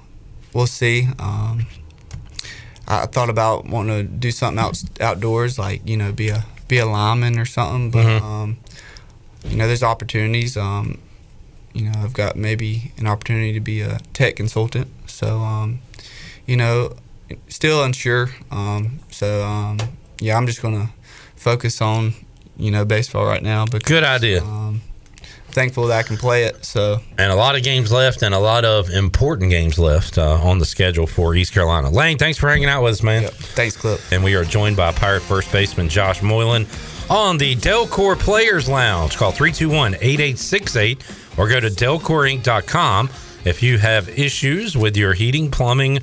we'll see. Um, I thought about wanting to do something out, outdoors, like you know, be a be a lineman or something. But Mhm. um, you know, there's opportunities. Um, you know, I've got maybe an opportunity to be a tech consultant. So um, you know, still unsure. Um, so um, yeah, I'm just gonna focus on you know baseball right now. Because, Good idea. Um, thankful that I can play it. So And a lot of games left, and a lot of important games left uh, on the schedule for East Carolina. Lane, thanks for hanging out with us, man. Thanks, Clip. And we are joined by Pirate first baseman Josh Moylan on the Delcor Players Lounge. Call 321 8868 or go to delcorinc.com if you have issues with your heating, plumbing,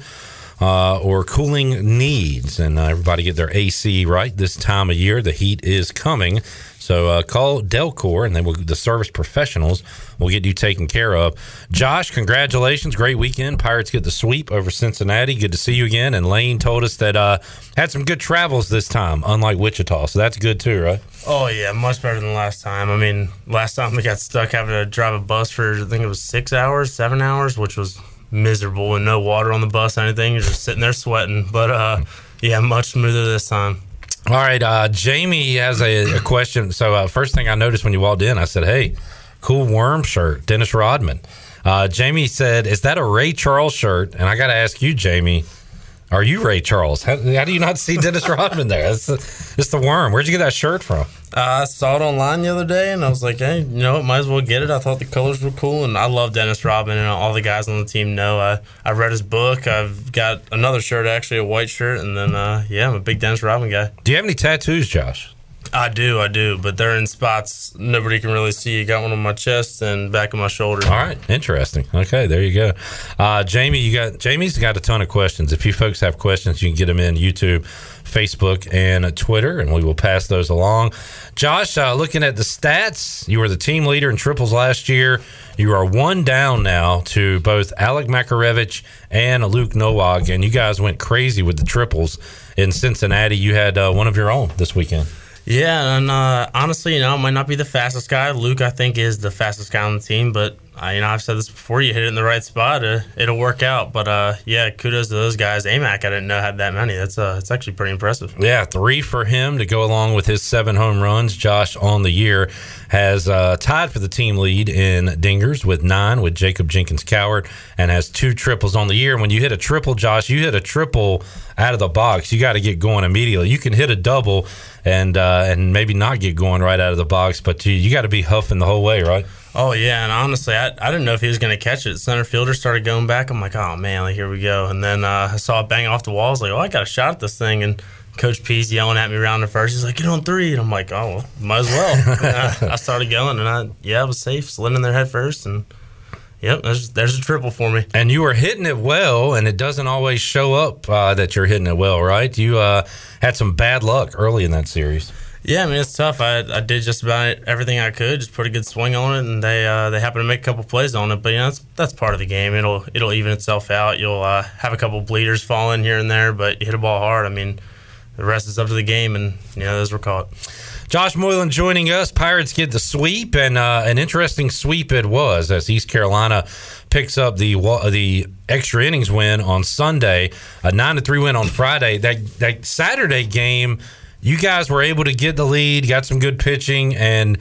uh, or cooling needs. And uh, everybody get their AC right this time of year. The heat is coming. So uh, call Delcor, and then we'll, the service professionals will get you taken care of. Josh, congratulations! Great weekend. Pirates get the sweep over Cincinnati. Good to see you again. And Lane told us that uh, had some good travels this time, unlike Wichita. So that's good too, right? Oh yeah, much better than last time. I mean, last time we got stuck having to drive a bus for I think it was six hours, seven hours, which was miserable and no water on the bus, or anything. You're just sitting there sweating. But uh, yeah, much smoother this time. All right, uh, Jamie has a, a question. So uh, first thing I noticed when you walked in, I said, "Hey, cool worm shirt, Dennis Rodman." Uh, Jamie said, "Is that a Ray Charles shirt?" And I got to ask you, Jamie, are you Ray Charles? How, how do you not see Dennis Rodman there? It's the, it's the worm. Where'd you get that shirt from? Uh, I saw it online the other day, and I was like, "Hey, you know. Might as well get it." I thought the colors were cool, and I love Dennis Rodman, and all the guys on the team know. I I read his book. I've got another shirt, actually, a white shirt, and then uh, yeah, I'm a big Dennis Rodman guy. Do you have any tattoos, Josh? I do, I do, but they're in spots nobody can really see. You got one on my chest and back of my shoulder. All right, interesting. Okay, there you go. Uh, Jamie, you got Jamie's got a ton of questions. If you folks have questions, you can get them in YouTube, Facebook, and Twitter, and we will pass those along. Josh, uh, looking at the stats, you were the team leader in triples last year. You are one down now to both Alec Makarevich and Luke Nowak, and you guys went crazy with the triples in Cincinnati. You had uh, one of your own this weekend. Yeah, and uh, honestly, you know, I might not be the fastest guy. Luke, I think, is the fastest guy on the team, but I, you know, I've said this before. You hit it in the right spot, uh, it'll work out. But uh, yeah, kudos to those guys. AMAC, I didn't know had that many. That's uh, it's actually pretty impressive. Yeah, three for him to go along with his seven home runs. Josh on the year has uh, tied for the team lead in dingers with nine with Jacob Jenkins Cowart and has two triples on the year. When you hit a triple, Josh, you hit a triple out of the box. You got to get going immediately. You can hit a double and uh, and maybe not get going right out of the box, but you, you got to be huffing the whole way, right? Oh yeah, and honestly, I, I didn't know if he was going to catch it. Center fielder started going back. I'm like, oh man, like here we go. And then uh, I saw it bang off the walls. Like, oh, I got a shot at this thing. And Coach P's yelling at me around the first. He's like, get on three, and I'm like, oh, well, might as well. I, I, started going, and I yeah, I was safe, slid in there head first, and yep, there's there's a triple for me. And you were hitting it well, and it doesn't always show up uh, that you're hitting it well, right? You uh, had some bad luck early in that series. Yeah, I mean it's tough. I, I did just about everything I could, just put a good swing on it, and they uh, they happened to make a couple plays on it. But you know that's that's part of the game. It'll it'll even itself out. You'll uh, have a couple bleeders fall in here and there, but you hit a ball hard. I mean, the rest is up to the game, and you know those were caught. Josh Moylan joining us. Pirates get the sweep, and uh, an interesting sweep it was as East Carolina picks up the the extra innings win on Sunday, a nine to three win on Friday. That that Saturday game you guys were able to get the lead, got some good pitching, and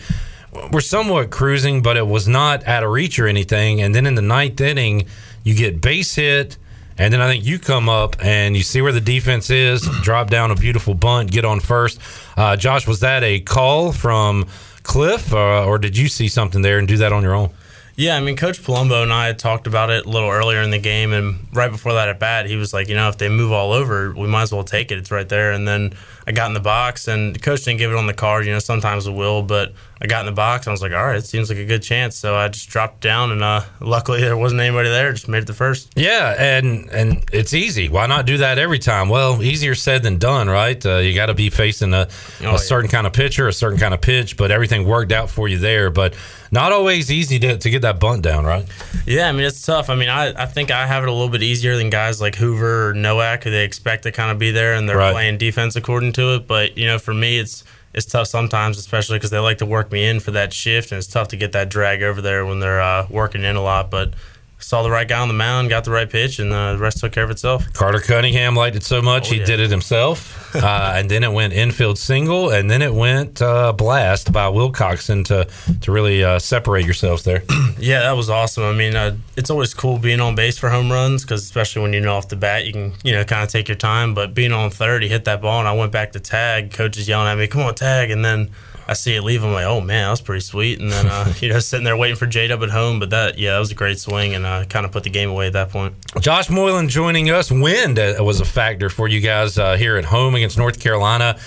we're somewhat cruising, but it was not out of reach or anything. And then in the ninth inning, you get base hit. And then I think you come up and you see where the defense is, drop down a beautiful bunt, get on first. Uh, Josh, was that a call from Cliff, uh, or did you see something there and do that on your own? Yeah, I mean, Coach Palumbo and I had talked about it a little earlier in the game, and right before that at bat, he was like, you know, if they move all over, we might as well take it. It's right there. And then I got in the box, and the coach didn't give it on the card. You know, sometimes it will, but I got in the box, and I was like, all right, it seems like a good chance. So I just dropped down, and uh, luckily there wasn't anybody there. Just made it the first. Yeah, and and it's easy. Why not do that every time? Well, easier said than done, right? Uh, you got to be facing a, oh, a yeah. certain kind of pitcher, a certain kind of pitch, but everything worked out for you there. But not always easy to, to get that bunt down, right? Yeah, I mean it's tough. I mean, I, I think I have it a little bit easier than guys like Hoover or Nowak, who they expect to kind of be there and they're right. playing defense according to it. But you know, for me, it's it's tough sometimes, especially because they like to work me in for that shift, and it's tough to get that drag over there when they're uh, working in a lot. But saw the right guy on the mound, got the right pitch, and uh, the rest took care of itself. Carter Cunningham liked it so much, oh, he yeah. did it himself. uh, and then it went infield single, and then it went uh, blast by Wilcoxon to, to really uh, separate yourselves there. yeah, that was awesome. I mean, uh, it's always cool being on base for home runs because, especially when you know off the bat, you can, you know, kind of take your time. But being on third, he hit that ball, and I went back to tag. Coach is yelling at me, come on, tag. And then I see it leave. I'm like, oh man, that was pretty sweet. And then uh, you know, sitting there waiting for Jade up at home. But that, yeah, that was a great swing, and uh, kind of put the game away at that point. Josh Moylan joining us. Wind uh, was a factor for you guys uh, here at home against North Carolina.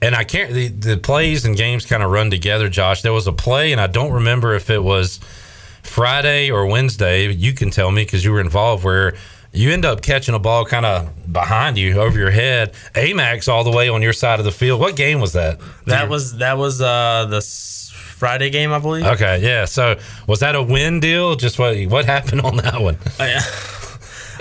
And I can't. The, the plays and games kind of run together. Josh, there was a play, and I don't remember if it was Friday or Wednesday. You can tell me because you were involved. Where you end up catching a ball kind of behind you over your head. Amac's all the way on your side of the field. What game was that? That was that was uh, the Friday game, I believe. Okay, yeah. So was that a win deal? Just what what happened on that one?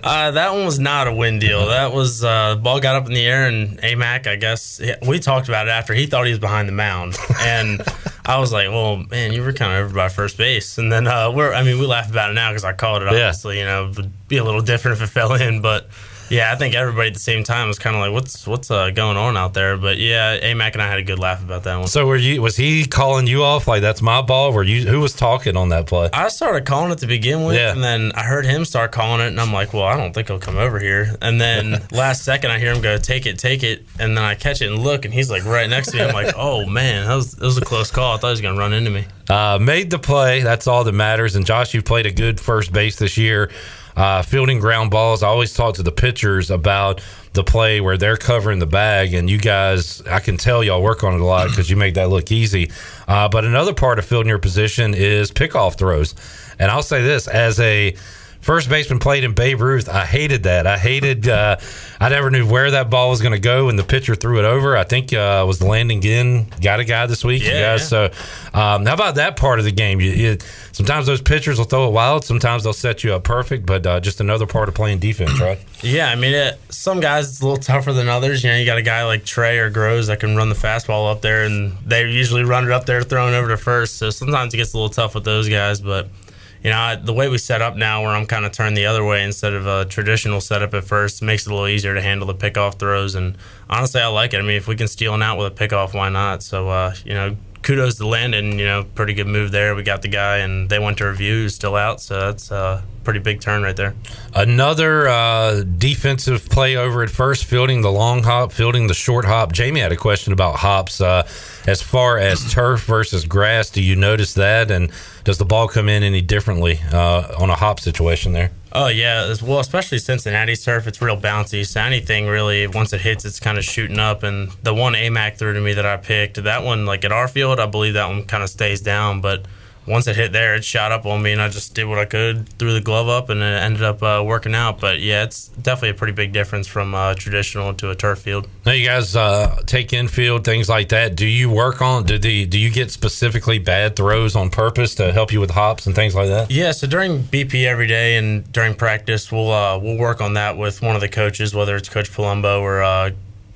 Uh, that one was not a win deal. That was uh, ball got up in the air and Amac. I guess we talked about it after he thought he was behind the mound, and I was like, "Well, man, you were kind of over by first base." And then uh, we're, I mean, we laugh about it now because I called it. Obviously, yeah. you know, it would be a little different if it fell in, but yeah, I think everybody at the same time was kind of like, "What's what's uh, going on out there?" But yeah, Amac and I had a good laugh about that one. So were you? Was he calling you off like that's my ball? Were you? Who was talking on that play? I started calling it to begin with, yeah. and then I heard him start calling it, and I'm like, "Well, I don't think he'll come over here." And then last second, I hear him go, "Take it, take it," and then I catch it and look, and he's like right next to me. I'm like, "Oh man, that was that was a close call. I thought he was gonna run into me." Uh, made the play. That's all that matters. And Josh, you've played a good first base this year uh, fielding ground balls. I always talk to the pitchers about the play where they're covering the bag, and you guys, I can tell y'all work on it a lot because you make that look easy. Uh, but another part of fielding your position is pickoff throws, and I'll say this as a first baseman played in Babe Ruth. I hated that. I hated. Uh, I never knew where that ball was going to go, and the pitcher threw it over. I think uh, was Landon Ginn got a guy this week, yeah, guys. So, um, how about that part of the game? You, you, sometimes those pitchers will throw it wild. Sometimes they'll set you up perfect. But uh, just another part of playing defense, right? Yeah, I mean, it, some guys it's a little tougher than others. You know, you got a guy like Trey or Grosz that can run the fastball up there, and they usually run it up there, throwing over to first. So sometimes it gets a little tough with those guys, but you know, the way we set up now, where I'm kind of turned the other way instead of a traditional setup at first, makes it a little easier to handle the pickoff throws. And honestly, I like it. I mean, if we can steal an out with a pickoff, why not? So, uh, you know, kudos to Landon. You know, pretty good move there. We got the guy, and they went to review, still out. So that's a pretty big turn right there. Another uh, defensive play over at first, fielding the long hop, fielding the short hop. Jamie had a question about hops. Uh, as far as turf versus grass, do you notice that? And does the ball come in any differently uh, on a hop situation there? Oh yeah, well, especially Cincinnati turf, it's real bouncy. So anything really, once it hits, it's kind of shooting up. And the one AMAC threw to me that I picked, that one, like at our field, I believe that one kind of stays down, but once it hit there, it shot up on me, and I just did what I could, threw the glove up, and it ended up uh, working out. But yeah, it's definitely a pretty big difference from uh, traditional to a turf field. Now you guys uh, take infield things like that. Do you work on? Do the do you get specifically bad throws on purpose to help you with hops and things like that? Yeah. So during BP every day and during practice, we'll uh, we'll work on that with one of the coaches, whether it's Coach Palumbo or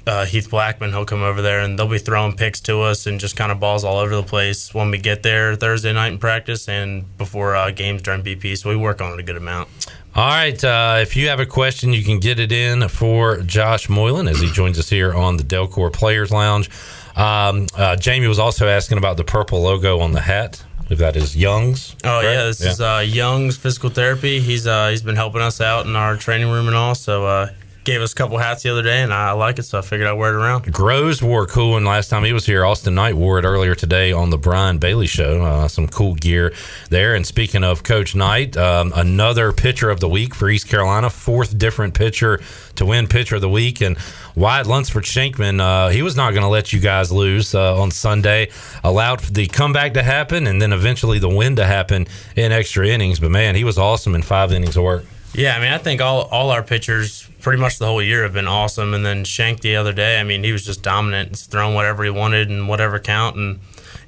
uh, Heath Blackman, he'll come over there and they'll be throwing picks to us and just kind of balls all over the place when we get there Thursday night in practice and before uh, games during BP. So we work on it a good amount. All right. Uh, if you have a question, you can get it in for Josh Moylan as he joins us here on the Delcor Players Lounge. Um, uh, Jamie was also asking about the purple logo on the hat. If that is Young's. Oh yeah, this yeah. is uh, Young's Physical Therapy. He's uh, he's been helping us out in our training room and all. So uh, gave us a couple hats the other day, and I like it, so I figured I'd wear it around. Grosz wore a cool one last time he was here. Austin Knight wore it earlier today on the Brian Bailey Show. Uh, some cool gear there. And speaking of Coach Knight, um, another pitcher of the week for East Carolina, fourth different pitcher to win pitcher of the week. And Wyatt Lunsford Shenkman, uh, he was not going to let you guys lose uh, on Sunday. Allowed the comeback to happen and then eventually the win to happen in extra innings. But man, he was awesome in five innings of work. Yeah, I mean, I think all all our pitchers pretty much the whole year have been awesome. And then Shank the other day, I mean, he was just dominant, He's throwing whatever he wanted and whatever count. And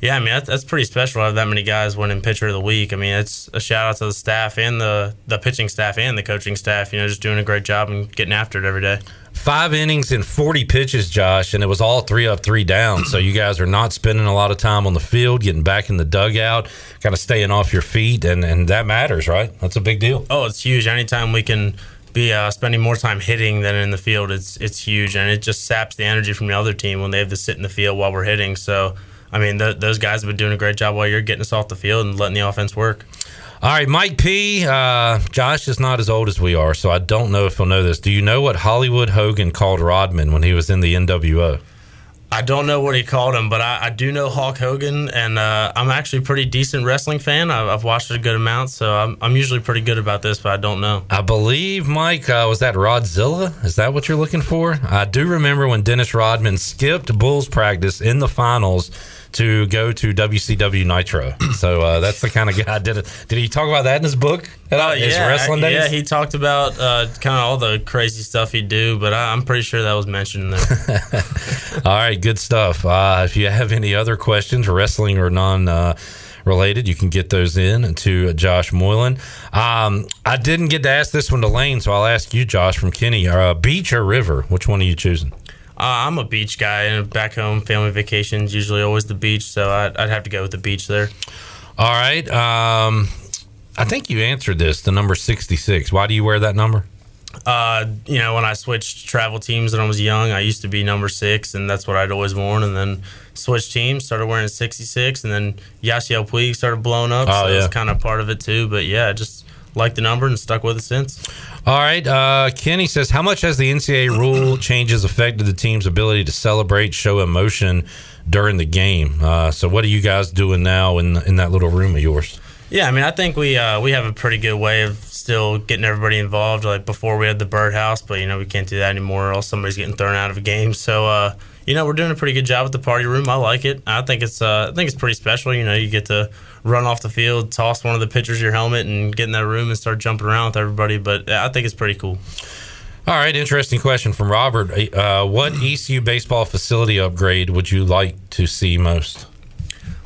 yeah, I mean, that's, that's pretty special to have that many guys winning pitcher of the week. I mean, it's a shout out to the staff and the the pitching staff and the coaching staff. You know, just doing a great job and getting after it every day. Five innings and 40 pitches, Josh, and it was all three up, three down. So you guys are not spending a lot of time on the field, getting back in the dugout, kind of staying off your feet, and, and that matters, right? That's a big deal. Oh, it's huge. Anytime we can be uh, spending more time hitting than in the field, it's it's huge, and it just saps the energy from the other team when they have to sit in the field while we're hitting. So, I mean, th- those guys have been doing a great job while you're getting us off the field and letting the offense work. All right, Mike P. Uh, Josh is not as old as we are, so I don't know if he'll know this. Do you know what Hollywood Hogan called Rodman when he was in the NWO? I don't know what he called him, but I, I do know Hulk Hogan, and uh, I'm actually a pretty decent wrestling fan. I've, I've, watched it a good amount, so I'm, I'm usually pretty good about this, but I don't know. I believe, Mike, uh, was that Rodzilla? Is that what you're looking for? I do remember when Dennis Rodman skipped Bulls practice in the finals to go to WCW Nitro. So uh, that's the kind of guy. Did it? Did he talk about that in his book? At Uh, his yeah, wrestling days? Yeah, he talked about uh, kind of all the crazy stuff he'd do, but I, am pretty sure that was mentioned there. all right, good stuff. Uh, if you have any other questions, wrestling or non uh, related, you can get those in to Josh Moylan. Um, I didn't get to ask this one to Lane, so I'll ask you, Josh, from Kenny. Uh, beach or river? Which one are you choosing? Uh, I'm a beach guy, and back home, family vacations usually always the beach, so I'd, I'd have to go with the beach there. All right. Um, I think you answered this. The number 66. Why do you wear that number? Uh, you know, when I switched travel teams when I was young, I used to be number six, and that's what I'd always worn. And then switched teams, started wearing 66, and then Yasiel Puig started blowing up. Oh, so yeah. it's kind of part of it too. But yeah, just like the number and stuck with it since. All right. Uh, Kenny says, How much has the NCAA rule changes affected the team's ability to celebrate, show emotion during the game? Uh, so, what are you guys doing now in, in that little room of yours? Yeah, I mean, I think we uh, we have a pretty good way of still getting everybody involved. Like before, we had the birdhouse, but you know we can't do that anymore, or else somebody's getting thrown out of a game. So, uh, you know, we're doing a pretty good job with the party room. I like it. I think it's uh, I think it's pretty special. You know, you get to run off the field, toss one of the pitchers your helmet, and get in that room and start jumping around with everybody. But I think it's pretty cool. All right, interesting question from Robert. Uh, what ECU baseball facility upgrade would you like to see most?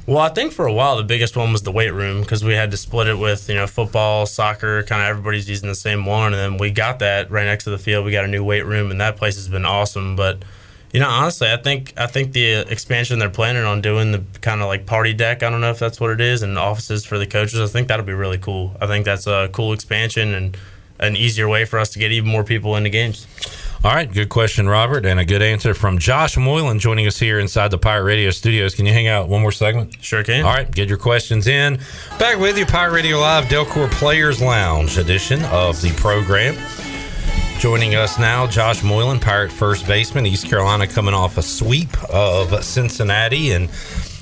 Well, I think for a while the biggest one was the weight room because we had to split it with you know football, soccer, kind of everybody's using the same one, and then we got that right next to the field. We got a new weight room, and that place has been awesome. But You know, honestly, I think I think the expansion they're planning on doing the kind of like party deck. I don't know if that's what it is, and offices for the coaches. I think that'll be really cool. I think that's a cool expansion and an easier way for us to get even more people into games. All right, good question, Robert, and a good answer from Josh Moylan joining us here inside the Pirate Radio studios. Can you hang out one more segment? Sure can. All right, get your questions in. Back with you, Pirate Radio Live, Delcor Players Lounge edition of the program. Joining us now, Josh Moylan, Pirate first baseman, East Carolina, coming off a sweep of Cincinnati, and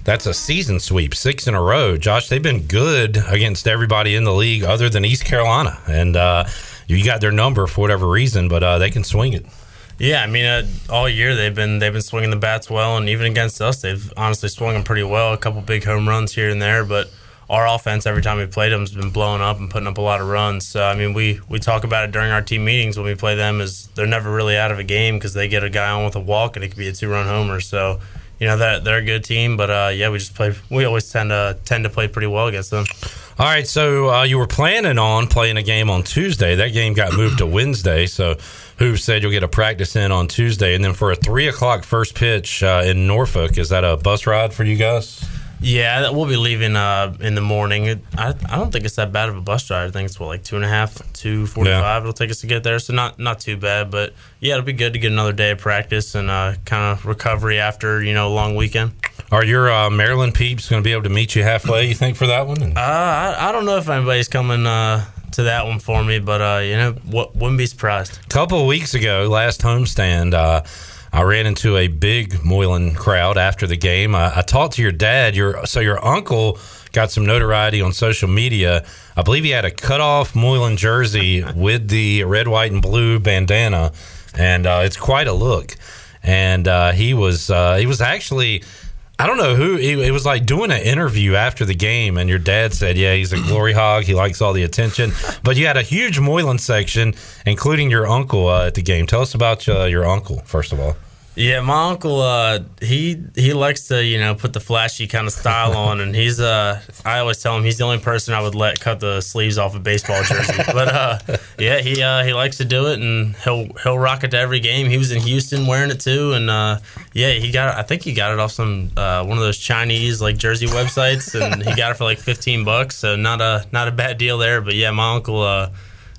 that's a season sweep, six in a row. Josh, they've been good against everybody in the league other than East Carolina, and uh, you got their number for whatever reason, but uh, they can swing it. Yeah, I mean, uh, all year they've been they've been swinging the bats well, and even against us, they've honestly swung them pretty well. A couple big home runs here and there, but our offense every time we played them has been blowing up and putting up a lot of runs. So I mean, we we talk about it during our team meetings when we play them. Is they're never really out of a game because they get a guy on with a walk and it could be a two run homer. So you know that they're a good team, but uh, yeah, we just play. We always tend to tend to play pretty well against them. All right, so uh, you were planning on playing a game on Tuesday. That game got moved to Wednesday. So, who said you'll get a practice in on Tuesday, and then for a three o'clock first pitch uh, in Norfolk? Is that a bus ride for you guys? Yeah, we'll be leaving uh, in the morning. It, I, I don't think it's that bad of a bus ride. I think it's what like two and a half, two forty five. Yeah. It'll take us to get there, so not not too bad. But yeah, it'll be good to get another day of practice and uh, kind of recovery after you know a long weekend. Are your uh, Maryland peeps going to be able to meet you halfway? You think for that one? Uh, I, I don't know if anybody's coming uh, to that one for me, but uh, you know, what wouldn't be surprised. A couple of weeks ago, last homestand, uh, I ran into a big Moylan crowd after the game. I, I talked to your dad. Your so your uncle got some notoriety on social media. I believe he had a cut off Moylan jersey with the red, white, and blue bandana, and uh, it's quite a look. And uh, he was uh, he was actually. I don't know who he, was like doing an interview after the game, and your dad said, "Yeah, he's a glory hog. He likes all the attention." But you had a huge Moylan section, including your uncle uh, at the game. Tell us about uh, your uncle first of all. Yeah, my uncle, uh, he he likes to you know put the flashy kind of style on, and he's uh, I always tell him he's the only person I would let cut the sleeves off a baseball jersey. but uh, yeah, he uh, he likes to do it, and he'll he'll rock it to every game. He was in Houston wearing it too, and uh, yeah, he got I think he got it off some uh, one of those Chinese like jersey websites, and he got it for like fifteen bucks. So not a not a bad deal there. But yeah, my uncle. Uh,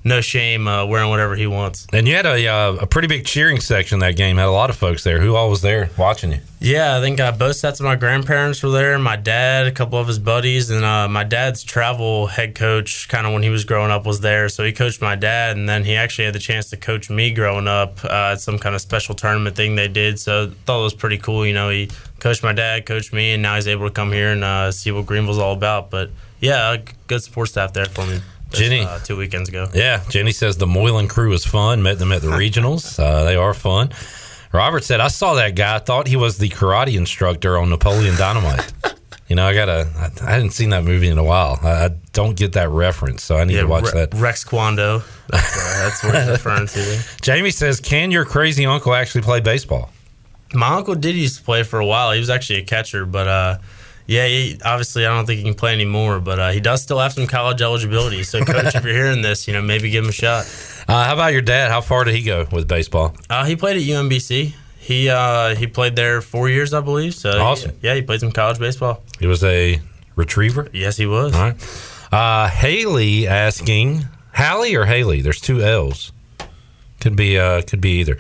no shame uh, wearing whatever he wants. And you had a, uh, a pretty big cheering section that game. Had a lot of folks there. Who all was there watching you? Yeah, I think uh, both sets of my grandparents were there. My dad, a couple of his buddies, and uh, my dad's travel head coach, kind of when he was growing up, was there. So he coached my dad, and then he actually had the chance to coach me growing up uh, at some kind of special tournament thing they did. So I thought it was pretty cool. You know, he coached my dad, coached me, and now he's able to come here and uh, see what Greenville's all about. But yeah, good support staff there for me. Jenny, uh, two weekends ago. Yeah, Jenny says the Moylan crew was fun. Met them at the regionals. Uh, they are fun. Robert said, "I saw that guy. I thought he was the karate instructor on Napoleon Dynamite." you know, I gotta. I, I, hadn't seen that movie in a while. I, I don't get that reference, so I need yeah, to watch Re- that. Rex Kwon Do. That's, uh, that's what he's referring to. Jamie says, "Can your crazy uncle actually play baseball?" My uncle did used to play for a while. He was actually a catcher, but uh, yeah, he, obviously, I don't think he can play anymore, but uh, he does still have some college eligibility. So, coach, if you're hearing this, you know, maybe give him a shot. Uh, how about your dad? How far did he go with baseball? Uh, he played at UMBC. He uh, he played there four years, I believe. So, awesome. He, yeah, he played some college baseball. He was a retriever. Yes, he was. All right. Uh, Haley asking Hallie or Haley. There's two L's. Could be uh, could be either.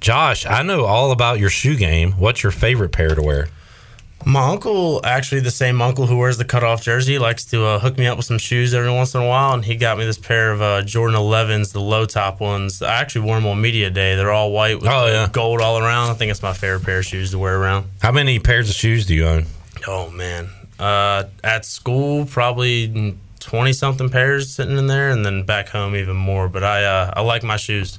Josh, I know all about your shoe game. What's your favorite pair to wear? My uncle, actually the same uncle who wears the cutoff jersey, likes to uh, hook me up with some shoes every once in a while, and he got me this pair of uh, Jordan 11s, the low top ones. I actually wore them on media day. They're all white with oh, yeah. gold all around. I think it's my favorite pair of shoes to wear around. How many pairs of shoes do you own? Oh man, uh, at school probably twenty something pairs sitting in there, and then back home even more. But I uh, I like my shoes.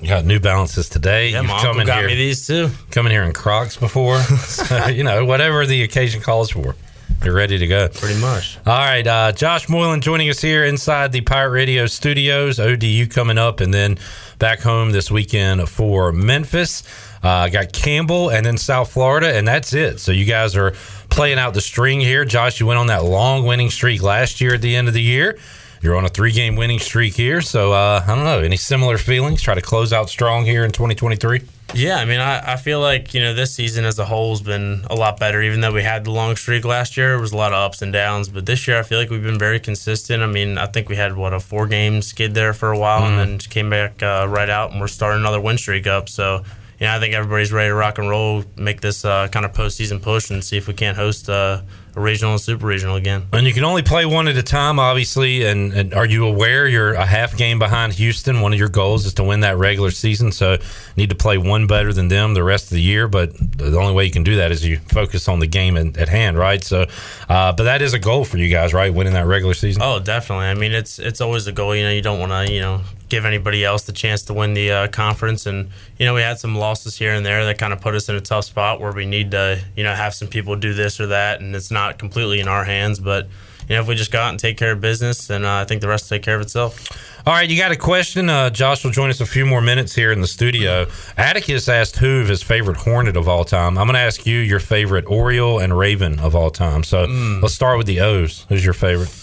You got New Balances today. Yeah, You've my come got here, me these too. Coming here in Crocs before, so, you know, whatever the occasion calls for. You're ready to go. Pretty much. All right. Uh, Josh Moylan joining us here inside the Pirate Radio studios. ODU coming up, and then back home this weekend for Memphis. Uh, got Campbell and then South Florida, and that's it. So you guys are playing out the string here. Josh, you went on that long winning streak last year at the end of the year. You're on a three game winning streak here. So, uh, I don't know. Any similar feelings? Try to close out strong here in 2023? Yeah, I mean, I, I feel like, you know, this season as a whole has been a lot better, even though we had the long streak last year. it was a lot of ups and downs. But this year, I feel like we've been very consistent. I mean, I think we had, what, a four game skid there for a while and then came back uh, right out, and we're starting another win streak up. So, you know, I think everybody's ready to rock and roll, make this uh, kind of postseason push, and see if we can't host uh, regional and super regional again. And you can only play one at a time, obviously. And, and are you aware you're a half game behind Houston? One of your goals is to win that regular season, so need to play one better than them the rest of the year. But the only way you can do that is you focus on the game at, at hand, right? So, uh, but that is a goal for you guys, right? Winning that regular season. Oh, definitely. I mean, it's it's always a goal. You know, you don't want to you know give anybody else the chance to win the uh, conference. And you know, we had some losses here and there that kind of put us in a tough spot where we need to you know have some people do this or that, and it's not completely in our hands, but. You know, if we just go out and take care of business, then uh, I think the rest will take care of itself. All right, you got a question? Uh, Josh will join us a few more minutes here in the studio. Atticus asked Hoove his favorite Hornet of all time. I'm going to ask you your favorite Oriole and Raven of all time. So let's start with the O's. Who's your favorite?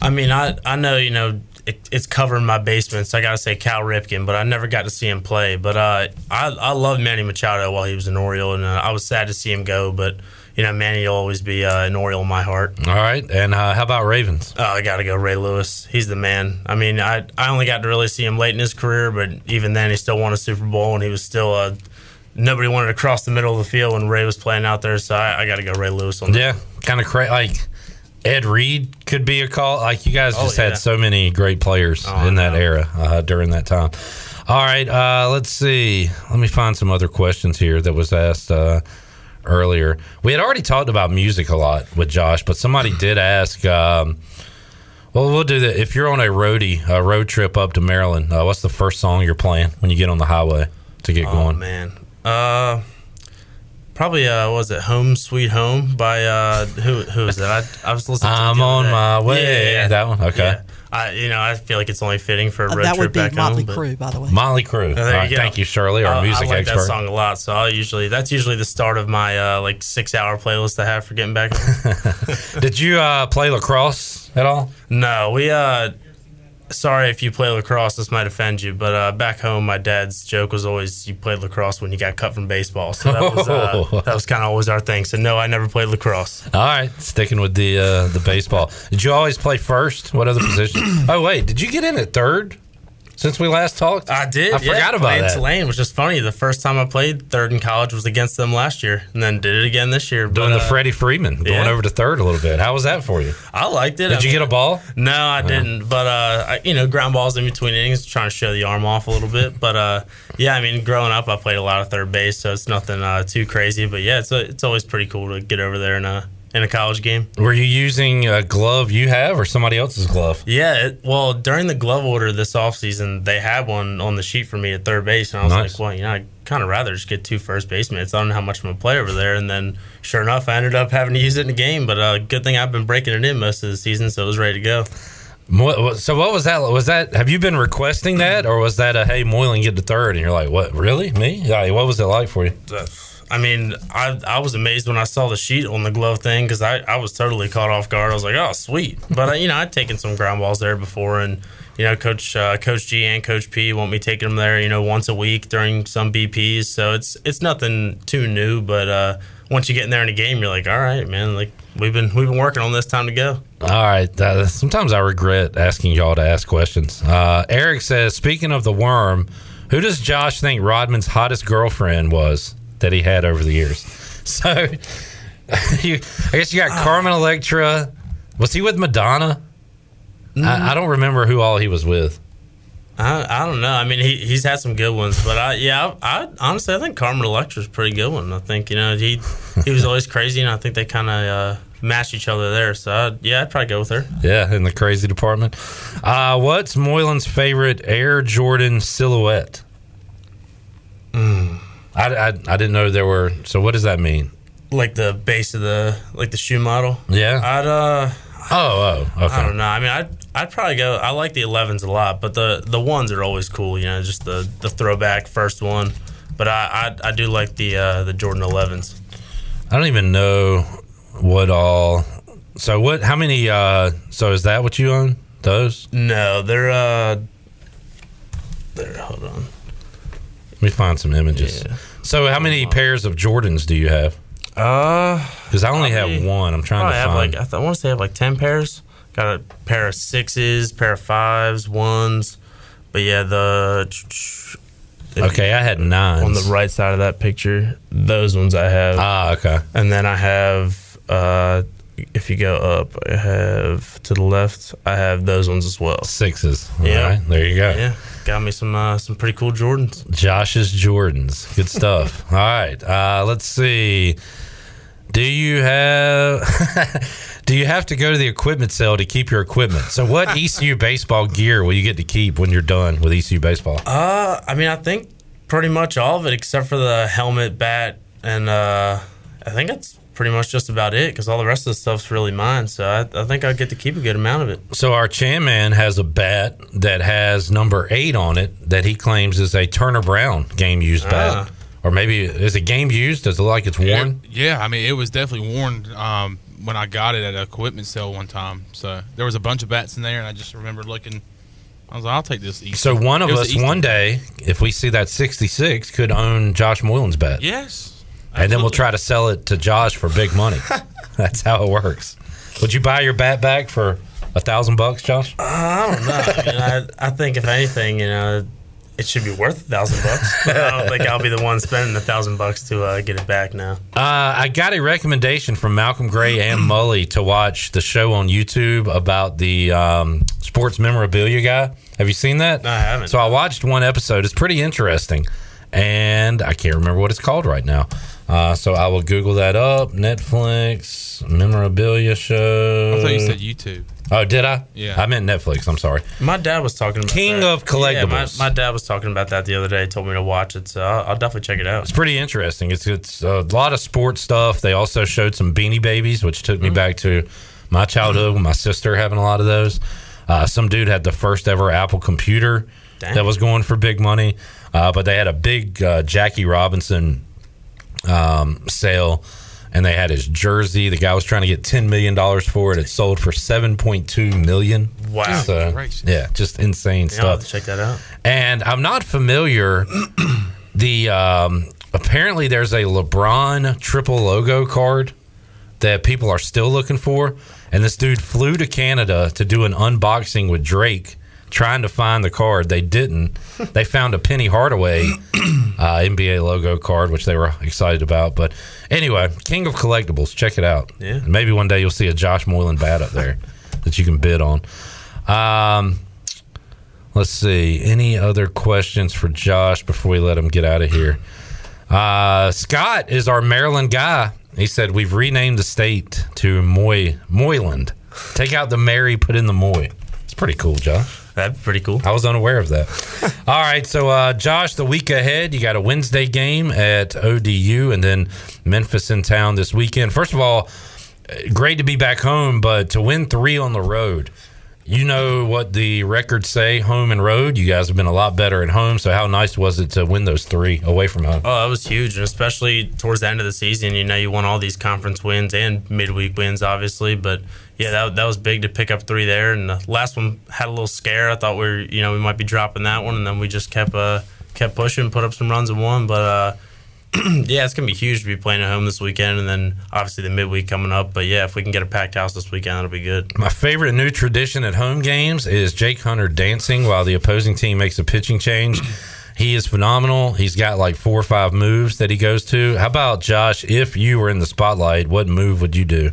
I mean, I I know you know it, it's covering my basement, so I got to say Cal Ripken, but I never got to see him play. But uh, I I love Manny Machado while he was an Oriole, and uh, I was sad to see him go. But you know, Manny will always be uh, an Oriole in my heart. All right, and uh, how about Ravens? Oh, I got to go Ray Lewis. He's the man. I mean, I I only got to really see him late in his career, but even then, he still won a Super Bowl, and he was still uh, nobody wanted to cross the middle of the field when Ray was playing out there. So I, I got to go Ray Lewis on that. Yeah, kind of crazy. Like Ed Reed could be a call. Like you guys Oh, just yeah. had so many great players Oh, in that know. era uh, during that time. All right, uh, let's see. Let me find some other questions here that was asked uh, earlier. We had already talked about music a lot with Josh, but somebody did ask. Um, well, we'll do that. If you're on a roadie, a road trip up to Maryland, uh, what's the first song you're playing when you get on the highway to get Oh going? man, uh, probably uh, was it "Home Sweet Home" by uh, who? Who is that? I, I was listening. to I'm on day. my way. Yeah, yeah, That one? Okay. Yeah. I, you know, I feel like it's only fitting for a Uh, road that trip would be back Motley home. but- Crue, by the way. Molly Crew. Oh, there you right, go. thank you, Shirley, our I- music I like expert. that song a lot, so I usually that's usually the start of my uh, like six hour playlist I have for getting back. home. Did you uh, play lacrosse at all? no, we uh, sorry if you play lacrosse, this might offend you, but uh, back home, my dad's joke was always you played lacrosse when you got cut from baseball, so that was uh, Oh. that was kind of always our thing. So no, I never played lacrosse. All right, sticking with the uh, the baseball. Did you always play first? What other position? oh wait, did you get in at third since we last talked? I did. I yeah, forgot about that. Tulane, which is funny. The first time I played third in college was against them last year, and then did it again this year. Doing but, the uh, Freddie Freeman, going yeah. over to third a little bit. How was that for you? I liked it. Did I you mean- get a ball? No, I didn't. But uh, I, you know, ground balls in between innings, trying to show the arm off a little bit. But uh, yeah, I mean, growing up, I played a lot of third base, so it's nothing uh, too crazy. But yeah, it's it's always pretty cool to get over there and a in a college game. Were you using a glove you have or somebody else's glove? Yeah, it, well, during the glove order this offseason, they had one on the sheet for me at third base, and I was Nice. like, well, you know, I'd kind of rather just get two first basemen. I don't know how much I'm gonna play over there, and then sure enough, I ended up having to use it in the game. But uh, good thing I've been breaking it in most of the season, so it was ready to go. What, what- so what was that? Was that? Have you been requesting that, or was that a hey Moylan get to third, and you're like, what? Really? Me? Yeah. What was it like for you? I mean, I I was amazed when I saw the sheet on the glove thing because I, I was totally caught off guard. I was like, oh, sweet. But, uh, you know, I'd taken some ground balls there before. And, you know, Coach uh, Coach G and Coach P want me taking them there, you know, once a week during some BPs. So it's it's nothing too new. But uh, once you get in there in a game, you're like, all right, man, like we've been we've been working on this time to go. All right. Uh, sometimes I regret asking y'all to ask questions. Uh, Eric says, speaking of the worm, who does Josh think Rodman's hottest girlfriend was that he had over the years? So, you, I guess you got Carmen Electra. Was he with Madonna? I, I don't remember who all he was with. I, I don't know. I mean, he, he's had some good ones, but I yeah, I, I honestly I think Carmen Electra's a pretty good one. I think you know he he was always crazy, and I think they kind of uh, matched each other there. So I, yeah, I'd probably go with her. Yeah, in the crazy department. Uh, what's Moylan's favorite Air Jordan silhouette? I, I, I didn't know there were. So what does that mean? Like the base of the like the shoe model. Yeah. I'd uh Oh, oh, okay. I don't know. I mean, I'd I'd probably go. I like the 11s a lot, but the the ones are always cool. You know, just the the throwback first one. But I I, I do like the uh, the Jordan 11s. I don't even know what all. So what? How many? uh So is that what you own? Those? No, they're uh, they're hold on. Me find some images. So, how many pairs of Jordans do you have? Uh, Because I only Probably- have one. I'm trying to find. like I, th- I want to say I have like ten pairs. Got a pair of sixes, pair of fives, ones. But yeah, the okay, I had nine on the right side of that picture, those ones I have. Ah, okay. And then I have, uh, if you go up, I have to the left, I have those ones as well. Sixes. All Yeah. right, there you go. Yeah, got me some uh, some pretty cool Jordans. Josh's Jordans. Good stuff. All right. Uh, let's see. Do you have do you have to go to the equipment sale to keep your equipment? So what ECU baseball gear will you get to keep when you're done with ECU baseball? Uh, I mean, I think pretty much all of it except for the helmet, bat, and uh, I think that's pretty much just about it because all the rest of the stuff's really mine. So I, I think I get to keep a good amount of it. So our Chan man has a bat that has number eight on it that he claims is a Turner Brown game used bat. Ah. Or maybe is it game used? Does it look like it's worn? Yeah, I mean, it was definitely worn um, when I got it at a equipment sale one time. So there was a bunch of bats in there, and I just remember looking. I was like, I'll take this. Easton. So one of us one day, if we see that 66, could own Josh Moylan's bat. Yes. And then we'll try to sell it to Josh for big money. That's how it works. Would you buy your bat back for a thousand bucks, Josh? I don't know. I mean, I, I think if anything, you know, it should be worth a thousand bucks. I don't think I'll be the one spending a thousand bucks to uh, get it back now. Uh, I got a recommendation from Malcolm Gray and Mully to watch the show on YouTube about the um, sports memorabilia guy. Have you seen that? No, I haven't. So I watched one episode. It's pretty interesting, and I can't remember what it's called right now. Uh, so I will Google that up. Netflix memorabilia show. I thought you said YouTube. Oh, did I? Yeah. I meant Netflix. I'm sorry. My dad was talking about King that. of collectibles. Yeah, my, my dad was talking about that the other day. Told me to watch it, so I'll, I'll definitely check it out. It's pretty interesting. It's it's a lot of sports stuff. They also showed some Beanie Babies, which took me back to my childhood with my sister having a lot of those. Uh, some dude had the first ever Apple computer Dang. that was going for big money, uh, but they had a big uh, Jackie Robinson um, sale. And they had his jersey. The guy was trying to get ten million dollars for it. It sold for seven point two million. Wow. So, yeah, just insane Yeah, stuff. check that out. And I'm not familiar. the um, apparently there's a LeBron triple logo card that people are still looking for, and this dude flew to Canada to do an unboxing with Drake, trying to find the card. They didn't. they found a Penny Hardaway uh, NBA logo card, which they were excited about. But anyway, King of Collectibles, check it out. Yeah. And maybe one day you'll see a Josh Moylan bat up there that you can bid on. Um, Let's see. Any other questions for Josh before we let him get out of here? Uh, Scott is our Maryland guy. He said we've renamed the state to Moy Moyland. Take out the Mary, put in the Moy. It's pretty cool, Josh. That'd be pretty cool. I was unaware of that. All right, so uh, Josh, the week ahead, you got a Wednesday game at ODU, and then Memphis in town this weekend. First of all, uh, great to be back home, but to win three on the road, you know what the records say, home and road. You guys have been a lot better at home. So how nice was it to win those three away from home? Oh, that was huge, and especially towards the end of the season. You know, you won all these conference wins and midweek wins, obviously. But yeah, that, that was big to pick up three there. And the last one had a little scare. I thought we were, you know, we might be dropping that one, and then we just kept uh, kept pushing, put up some runs and won. But uh, yeah, it's gonna be huge to be playing at home this weekend, and then obviously the midweek coming up. But yeah, if we can get a packed house this weekend, that'll be good. My favorite new tradition at home games is Jake Hunter dancing while the opposing team makes a pitching change. He is phenomenal. He's got like four or five moves that he goes to. How about Josh? If you were in the spotlight, what move would you do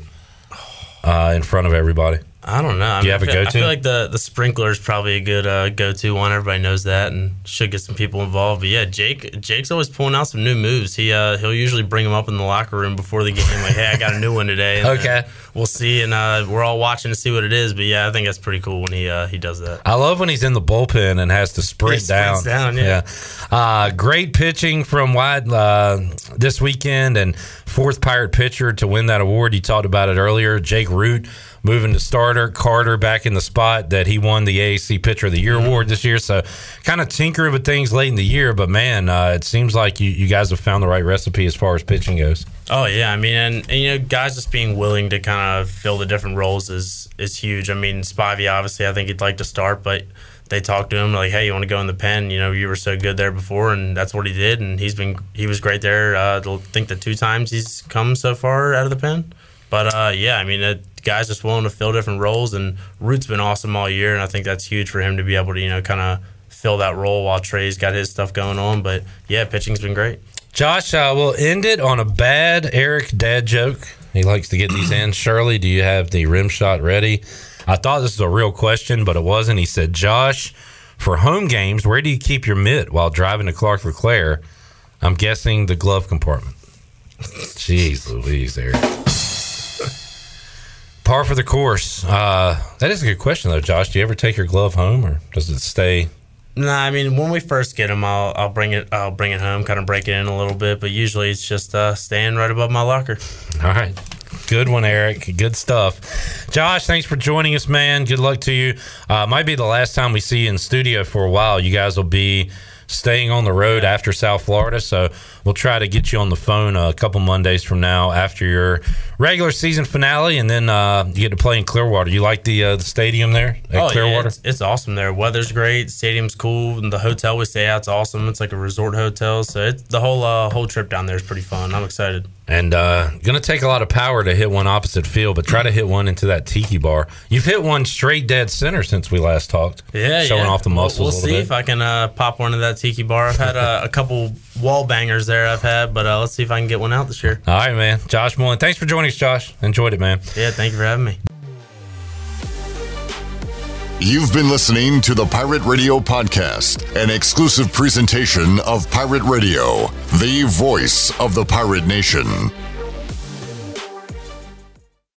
uh, in front of everybody? I don't know. I Do you mean, have a feel, go-to? I feel like the the sprinkler is probably a good uh, go to one. Everybody knows that and should get some people involved. But yeah, Jake Jake's always pulling out some new moves. He uh, he'll usually bring them up in the locker room before the game. Like, hey, I got a new one today. Okay. we'll see, and uh, we're all watching to see what it is. But yeah, I think that's pretty cool when he uh, he does that. I love when he's in the bullpen and has to sprint He down. down, yeah. Uh, great pitching from Wyatt uh, this weekend and fourth Pirate pitcher to win that award. You talked about it earlier. Jake Root moving to starter. Carter back in the spot that he won the AAC Pitcher of the Year award this year. So kind of tinkering with things late in the year, but man, uh, it seems like you, you guys have found the right recipe as far as pitching goes. Oh yeah, I mean, and, and you know, guys just being willing to kind of fill the different roles is is huge. I mean, Spivey obviously, I think he'd like to start, but they talked to him like, "Hey, you want to go in the pen? You know, you were so good there before," and that's what he did. And he's been he was great there. Uh, I think the two times he's come so far out of the pen. But uh, yeah, I mean, it, guys just willing to fill different roles, and Root's been awesome all year, and I think that's huge for him to be able to you know kind of fill that role while Trey's got his stuff going on. But yeah, pitching's been great. Josh, uh, we'll end it on a bad Eric dad joke. He likes to get these in. Shirley, do you have the rim shot ready? I thought this was a real question, but it wasn't. He said, Josh, for home games, where do you keep your mitt while driving to Clark LeClair? I'm guessing the glove compartment. Jeez Louise, there. Par for the course. Uh, that is a good question, though, Josh. Do you ever take your glove home, or does it stay? Nah, I mean when we first get them, I'll I'll bring it I'll bring it home, kind of break it in a little bit, but usually it's just uh, staying right above my locker. All right. Good one, Eric. Good stuff. Josh, thanks for joining us, man. Good luck to you. Uh, might be the last time we see you in studio for a while. You guys will be staying on the road after South Florida. So we'll try to get you on the phone a couple Mondays from now after your regular season finale, and then uh, you get to play in Clearwater. You like the uh, the stadium there at oh, Clearwater? Yeah, it's, it's, awesome there. Weather's great. Stadium's cool. And the hotel we stay at's awesome. It's like a resort hotel. So it's, the whole uh, whole trip down there is pretty fun. I'm excited. And uh, going to take a lot of power to hit one opposite field, but try to hit one into that tiki bar. You've hit one straight dead center since we last talked. Yeah, showing yeah. off the muscles. We'll, we'll see bit. if I can uh, pop one of that tiki bar. I've had a couple wall bangers there. I've had, but uh, let's see if I can get one out this year. All right, man. Josh Moylan, thanks for joining us, Josh. Enjoyed it, man. Yeah, thank you for having me. You've been listening to the Pirate Radio Podcast, an exclusive presentation of Pirate Radio, the voice of the pirate nation.